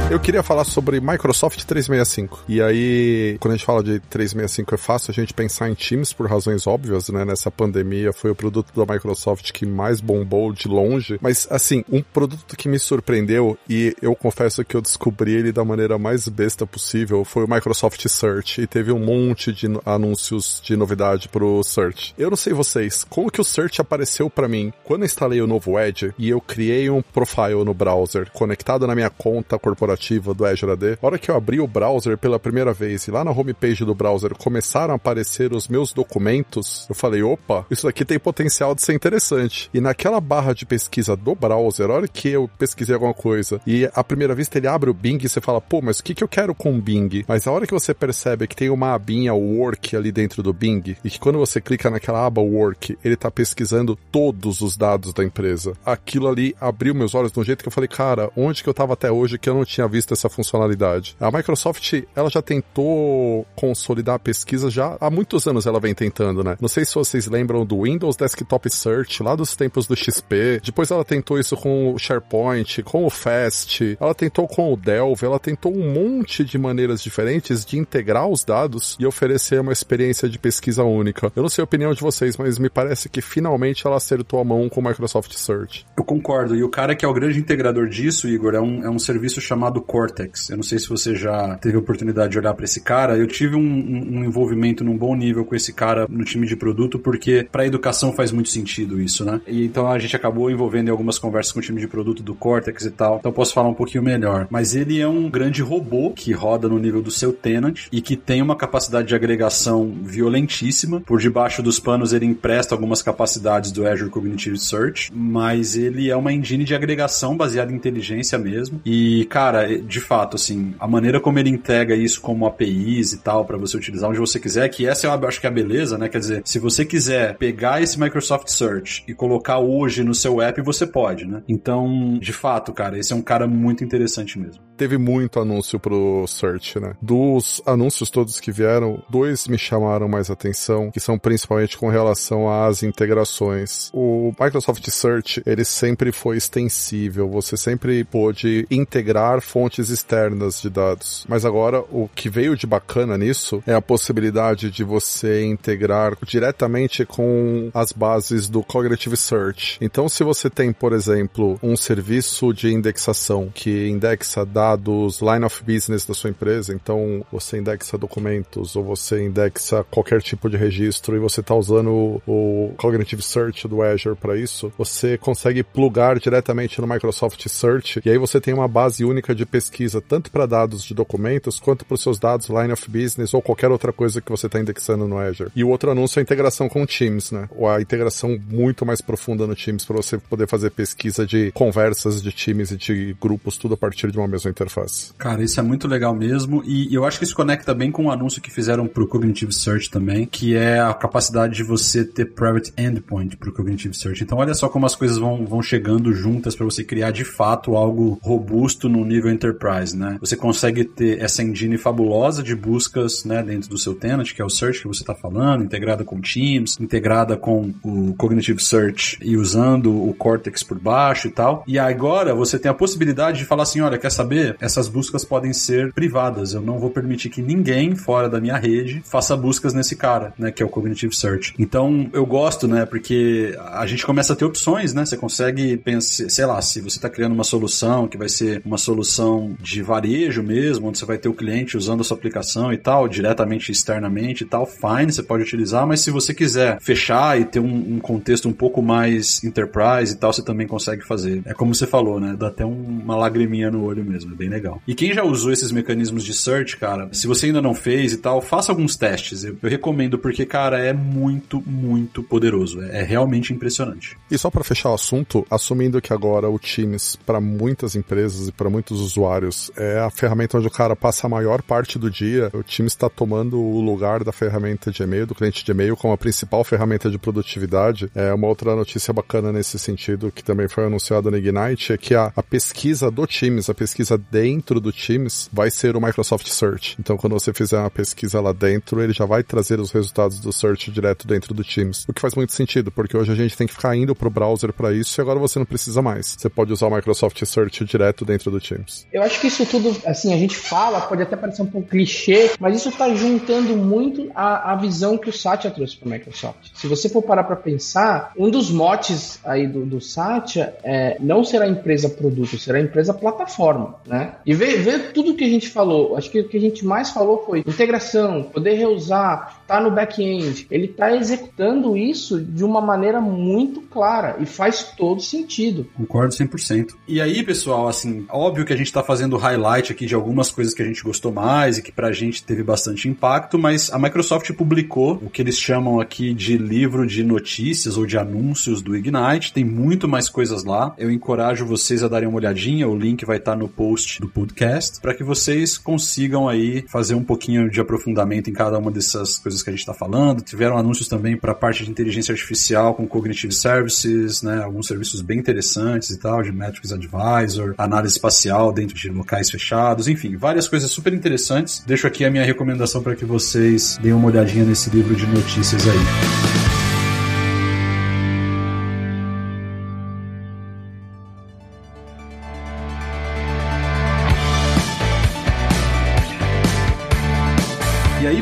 Speaker 5: Eu queria falar sobre Microsoft 365. E aí, quando a gente fala de 365 é fácil a gente pensar em Teams por razões óbvias, né? Nessa pandemia foi o produto da Microsoft que mais bombou de longe. Mas, assim, um produto que me surpreendeu e eu confesso que eu descobri ele da maneira mais besta possível foi o Microsoft Search. E teve um monte de anúncios de novidade pro Search. Eu não sei vocês, como que o Search apareceu para mim? Quando eu instalei o novo Edge e eu criei um profile no browser conectado na minha conta corporativa do Azure AD, a hora que eu abri o browser pela primeira vez e lá na homepage do browser começaram a aparecer os meus documentos, eu falei, opa, isso daqui tem potencial de ser interessante. E naquela barra de pesquisa do browser, a hora que eu pesquisei alguma coisa e à primeira vista ele abre o Bing e você fala, pô, mas o que, que eu quero com o Bing? Mas a hora que você percebe que tem uma abinha Work ali dentro do Bing e que quando você clica naquela aba Work, ele tá pesquisando todos os dados da empresa. Aquilo ali abriu meus olhos de um jeito que eu falei, cara, onde que eu tava até hoje que eu não tinha visto essa funcionalidade? A Microsoft, ela já tentou consolidar a pesquisa já há muitos anos ela vem tentando, né? Não sei se vocês lembram do Windows Desktop Search lá dos tempos do XP. Depois ela tentou isso com o SharePoint, com o Fast, ela tentou com o Delve, ela tentou um monte de maneiras diferentes de integrar os dados e oferecer uma experiência de pesquisa única. Eu não sei a opinião de vocês, mas me parece que finalmente ela acertou a mão com o Microsoft Search.
Speaker 2: Eu concordo. E o cara que é o grande integrador disso, Igor, é um, é um serviço chamado Cortex. Eu não sei se você já teve a oportunidade de olhar para esse cara. Eu tive um, um, envolvimento num bom nível com esse cara no time de produto, porque para educação faz muito sentido isso, né? E então a gente acabou envolvendo em algumas conversas com o time de produto do Cortex e tal. Então posso falar um pouquinho melhor. Mas ele é um grande robô que roda no nível do seu tenant e que tem uma capacidade de agregação violentíssima. Por debaixo dos panos ele empresta algumas capacidades do Azure Cognitive Search, mas ele é uma engine de agregação baseada em inteligência mesmo. E, cara, de fato, assim, a maneira como ele entrega isso como APIs e tal, para você utilizar onde você quiser, que essa eu acho que é a beleza, né? Quer dizer, se você quiser pegar esse Microsoft Search e colocar hoje no seu app, você pode, né? Então, de fato, cara, esse é um cara muito interessante mesmo.
Speaker 5: Teve muito anúncio pro Search, né? Dos anúncios todos que vieram, dois me chamaram mais atenção, que são principalmente com relação às integrações. O Microsoft Search, ele sempre foi extensível, você sempre pôde integrar fontes externas de dados. Mas agora, o que veio de bacana nisso é a possibilidade de você integrar diretamente com as bases do Cognitive Search. Então, se você tem, por exemplo, um serviço de indexação que indexa dados line of business da sua empresa, então você indexa documentos ou você indexa qualquer tipo de registro e você está usando o Cognitive Search do Azure para isso, você consegue plugar diretamente no Microsoft Search e aí você tem uma base única de pesquisa tanto para dados de documentos quanto para os seus dados line of business ou qualquer outra coisa que você está indexando no Azure. E o outro anúncio é a integração com o Teams, né? Ou a integração muito mais profunda no Teams para você poder fazer pesquisa de conversas de times e de grupos tudo a partir de uma mesma interface.
Speaker 2: Cara, isso é muito legal mesmo e eu acho que isso conecta bem com o anúncio que fizeram pro Cognitive Search também, que é a capacidade de você ter private endpoint pro Cognitive Search. Então olha só como as coisas vão, vão chegando juntas para você criar de fato algo robusto no nível enterprise, né? Você consegue ter essa engine fabulosa de buscas, né, dentro do seu tenant, que é o search que você está falando, integrada com Teams, integrada com o Cognitive Search e usando o Cortex por baixo e tal. E agora você tem a possibilidade de falar assim, olha, quer saber? Essas buscas podem ser privadas. Eu não vou permitir que ninguém fora da minha rede faça buscas nesse cara, né, que é o Cognitive Search. Então, eu gosto, né, porque a gente começa a ter opções, né? Você consegue pensar, sei lá, se você está criando uma solução que vai ser uma solução de varejo mesmo, onde você vai ter o cliente usando a sua aplicação e tal, diretamente externamente e tal, fine, você pode utilizar, mas se você quiser fechar e ter um, um contexto um pouco mais enterprise e tal, você também consegue fazer. É como você falou, né? Dá até um, uma lagriminha no olho mesmo, bem legal. E quem já usou esses mecanismos de search, cara, se você ainda não fez e tal, faça alguns testes. Eu, eu recomendo porque, cara, é muito, muito poderoso. É, é realmente impressionante.
Speaker 5: E só para fechar o assunto, assumindo que agora o Teams, para muitas empresas e para muitos usuários, é a ferramenta onde o cara passa a maior parte do dia, o Teams está tomando o lugar da ferramenta de e-mail, do cliente de e-mail, como a principal ferramenta de produtividade. É uma outra notícia bacana nesse sentido, que também foi anunciada no Ignite, é que a, a pesquisa do Teams, a pesquisa dentro do Teams, vai ser o Microsoft Search. Então, quando você fizer uma pesquisa lá dentro, ele já vai trazer os resultados do Search direto dentro do Teams. O que faz muito sentido, porque hoje a gente tem que ficar indo pro browser para isso e agora você não precisa mais. Você pode usar o Microsoft Search direto dentro do Teams.
Speaker 4: Eu acho que isso tudo, assim, a gente fala, pode até parecer um pouco clichê, mas isso está juntando muito a, a visão que o Satya trouxe para Microsoft. Se você for parar para pensar, um dos motes aí do, do Satya é não será empresa produto, será empresa plataforma. Né? E ver, ver tudo que a gente falou. Acho que o que a gente mais falou foi integração, poder reusar, tá no back-end. Ele tá executando isso de uma maneira muito clara e faz todo sentido.
Speaker 2: Concordo 100%. E aí, pessoal, assim, óbvio que a gente tá fazendo highlight aqui de algumas coisas que a gente gostou mais e que pra gente teve bastante impacto, mas a Microsoft publicou o que eles chamam aqui de livro de notícias ou de anúncios do Ignite. Tem muito mais coisas lá. Eu encorajo vocês a darem uma olhadinha. O link vai estar tá no post do podcast para que vocês consigam aí fazer um pouquinho de aprofundamento em cada uma dessas coisas que a gente está falando. Tiveram anúncios também para a parte de inteligência artificial com Cognitive Services, né? Alguns serviços bem interessantes e tal, de Metrics Advisor, análise espacial dentro de locais fechados, enfim, várias coisas super interessantes. Deixo aqui a minha recomendação para que vocês deem uma olhadinha nesse livro de notícias aí.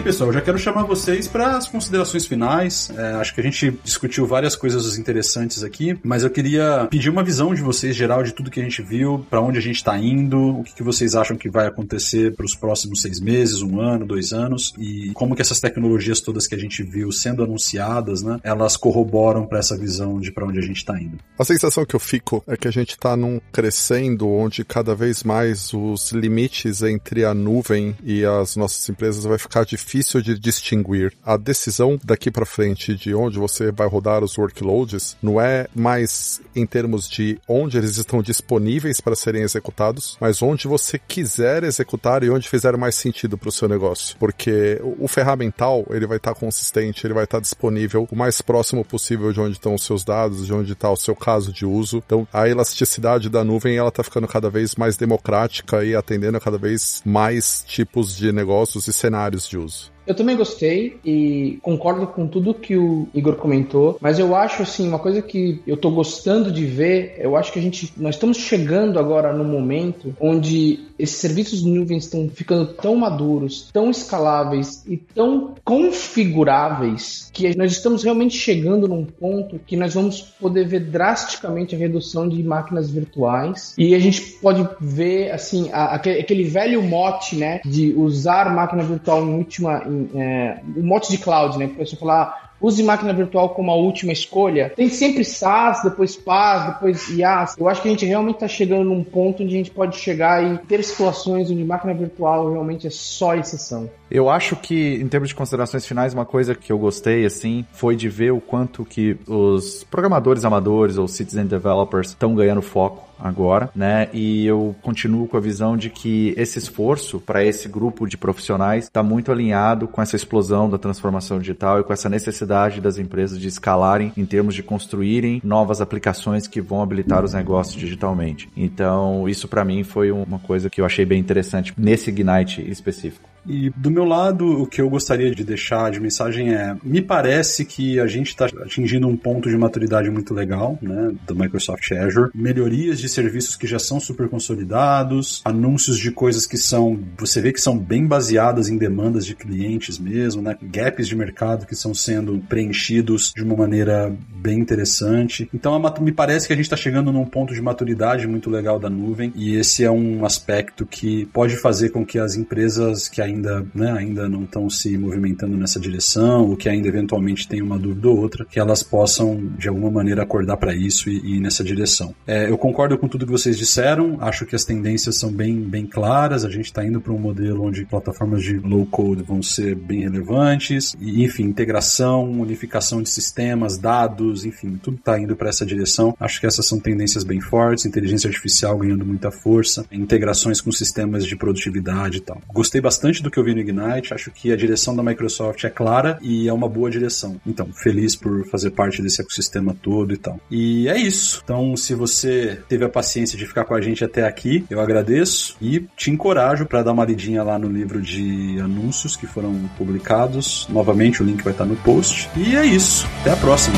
Speaker 2: Pessoal, já quero chamar vocês para as considerações finais. É, acho que a gente discutiu várias coisas interessantes aqui, mas eu queria pedir uma visão de vocês geral de tudo que a gente viu, para onde a gente está indo, o que, que, vocês acham que vai acontecer para os próximos seis meses, um ano, dois anos, e como que essas tecnologias todas que a gente viu sendo anunciadas, né, elas corroboram para essa visão de para onde a gente está indo.
Speaker 5: A sensação que eu fico é que a gente está num crescendo onde cada vez mais os limites entre a nuvem e as nossas empresas vai ficar difícil difícil de distinguir. A decisão daqui para frente de onde você vai rodar os workloads não é mais em termos de onde eles estão disponíveis para serem executados, mas onde você quiser executar e onde fizer mais sentido para o seu negócio. Porque o ferramental, ele vai estar tá consistente, ele vai estar tá disponível o mais próximo possível de onde estão os seus dados, de onde está o seu caso de uso. Então, a elasticidade da nuvem, ela está ficando cada vez mais democrática e atendendo a cada vez mais tipos de negócios e cenários de uso.
Speaker 4: Eu também gostei e concordo com tudo que o Igor comentou, mas eu acho assim, uma coisa que eu tô gostando de ver, eu acho que a gente nós estamos chegando agora no momento onde esses serviços nuvens estão ficando tão maduros, tão escaláveis e tão configuráveis que nós estamos realmente chegando num ponto que nós vamos poder ver drasticamente a redução de máquinas virtuais. E a gente pode ver assim a, aquele velho mote, né, de usar máquina virtual em última em é, o mote de cloud, né? Que a pessoa falar, use máquina virtual como a última escolha. Tem sempre SaaS, depois PaaS, depois IaaS. Eu acho que a gente realmente está chegando num ponto onde a gente pode chegar e ter situações onde máquina virtual realmente é só exceção.
Speaker 3: Eu acho que, em termos de considerações finais, uma coisa que eu gostei, assim, foi de ver o quanto que os programadores amadores ou citizen developers estão ganhando foco agora, né? E eu continuo com a visão de que esse esforço para esse grupo de profissionais está muito alinhado com essa explosão da transformação digital e com essa necessidade das empresas de escalarem em termos de construírem novas aplicações que vão habilitar os negócios digitalmente. Então, isso para mim foi uma coisa que eu achei bem interessante nesse Ignite específico.
Speaker 2: E do meu lado, o que eu gostaria de deixar de mensagem é: me parece que a gente está atingindo um ponto de maturidade muito legal, né, do Microsoft Azure. Melhorias de serviços que já são super consolidados, anúncios de coisas que são, você vê que são bem baseadas em demandas de clientes mesmo, né, gaps de mercado que estão sendo preenchidos de uma maneira bem interessante. Então, me parece que a gente está chegando num ponto de maturidade muito legal da nuvem e esse é um aspecto que pode fazer com que as empresas que ainda ainda, né, ainda não estão se movimentando nessa direção, ou que ainda eventualmente tem uma dúvida ou outra, que elas possam de alguma maneira acordar para isso e, e, ir nessa direção. É, eu concordo com tudo que vocês disseram, acho que as tendências são bem, bem claras, a gente está indo para um modelo onde plataformas de low code vão ser bem relevantes, e enfim, integração, unificação de sistemas, dados, enfim, tudo está indo para essa direção. Acho que essas são tendências bem fortes, inteligência artificial ganhando muita força, integrações com sistemas de produtividade e tal. Gostei bastante do do que eu vi no Ignite, acho que a direção da Microsoft é clara e é uma boa direção. Então, feliz por fazer parte desse ecossistema todo e tal. E é isso. Então, se você teve a paciência de ficar com a gente até aqui, eu agradeço e te encorajo para dar uma lidinha lá no livro de anúncios que foram publicados. Novamente, o link vai estar no post. E é isso. Até a próxima.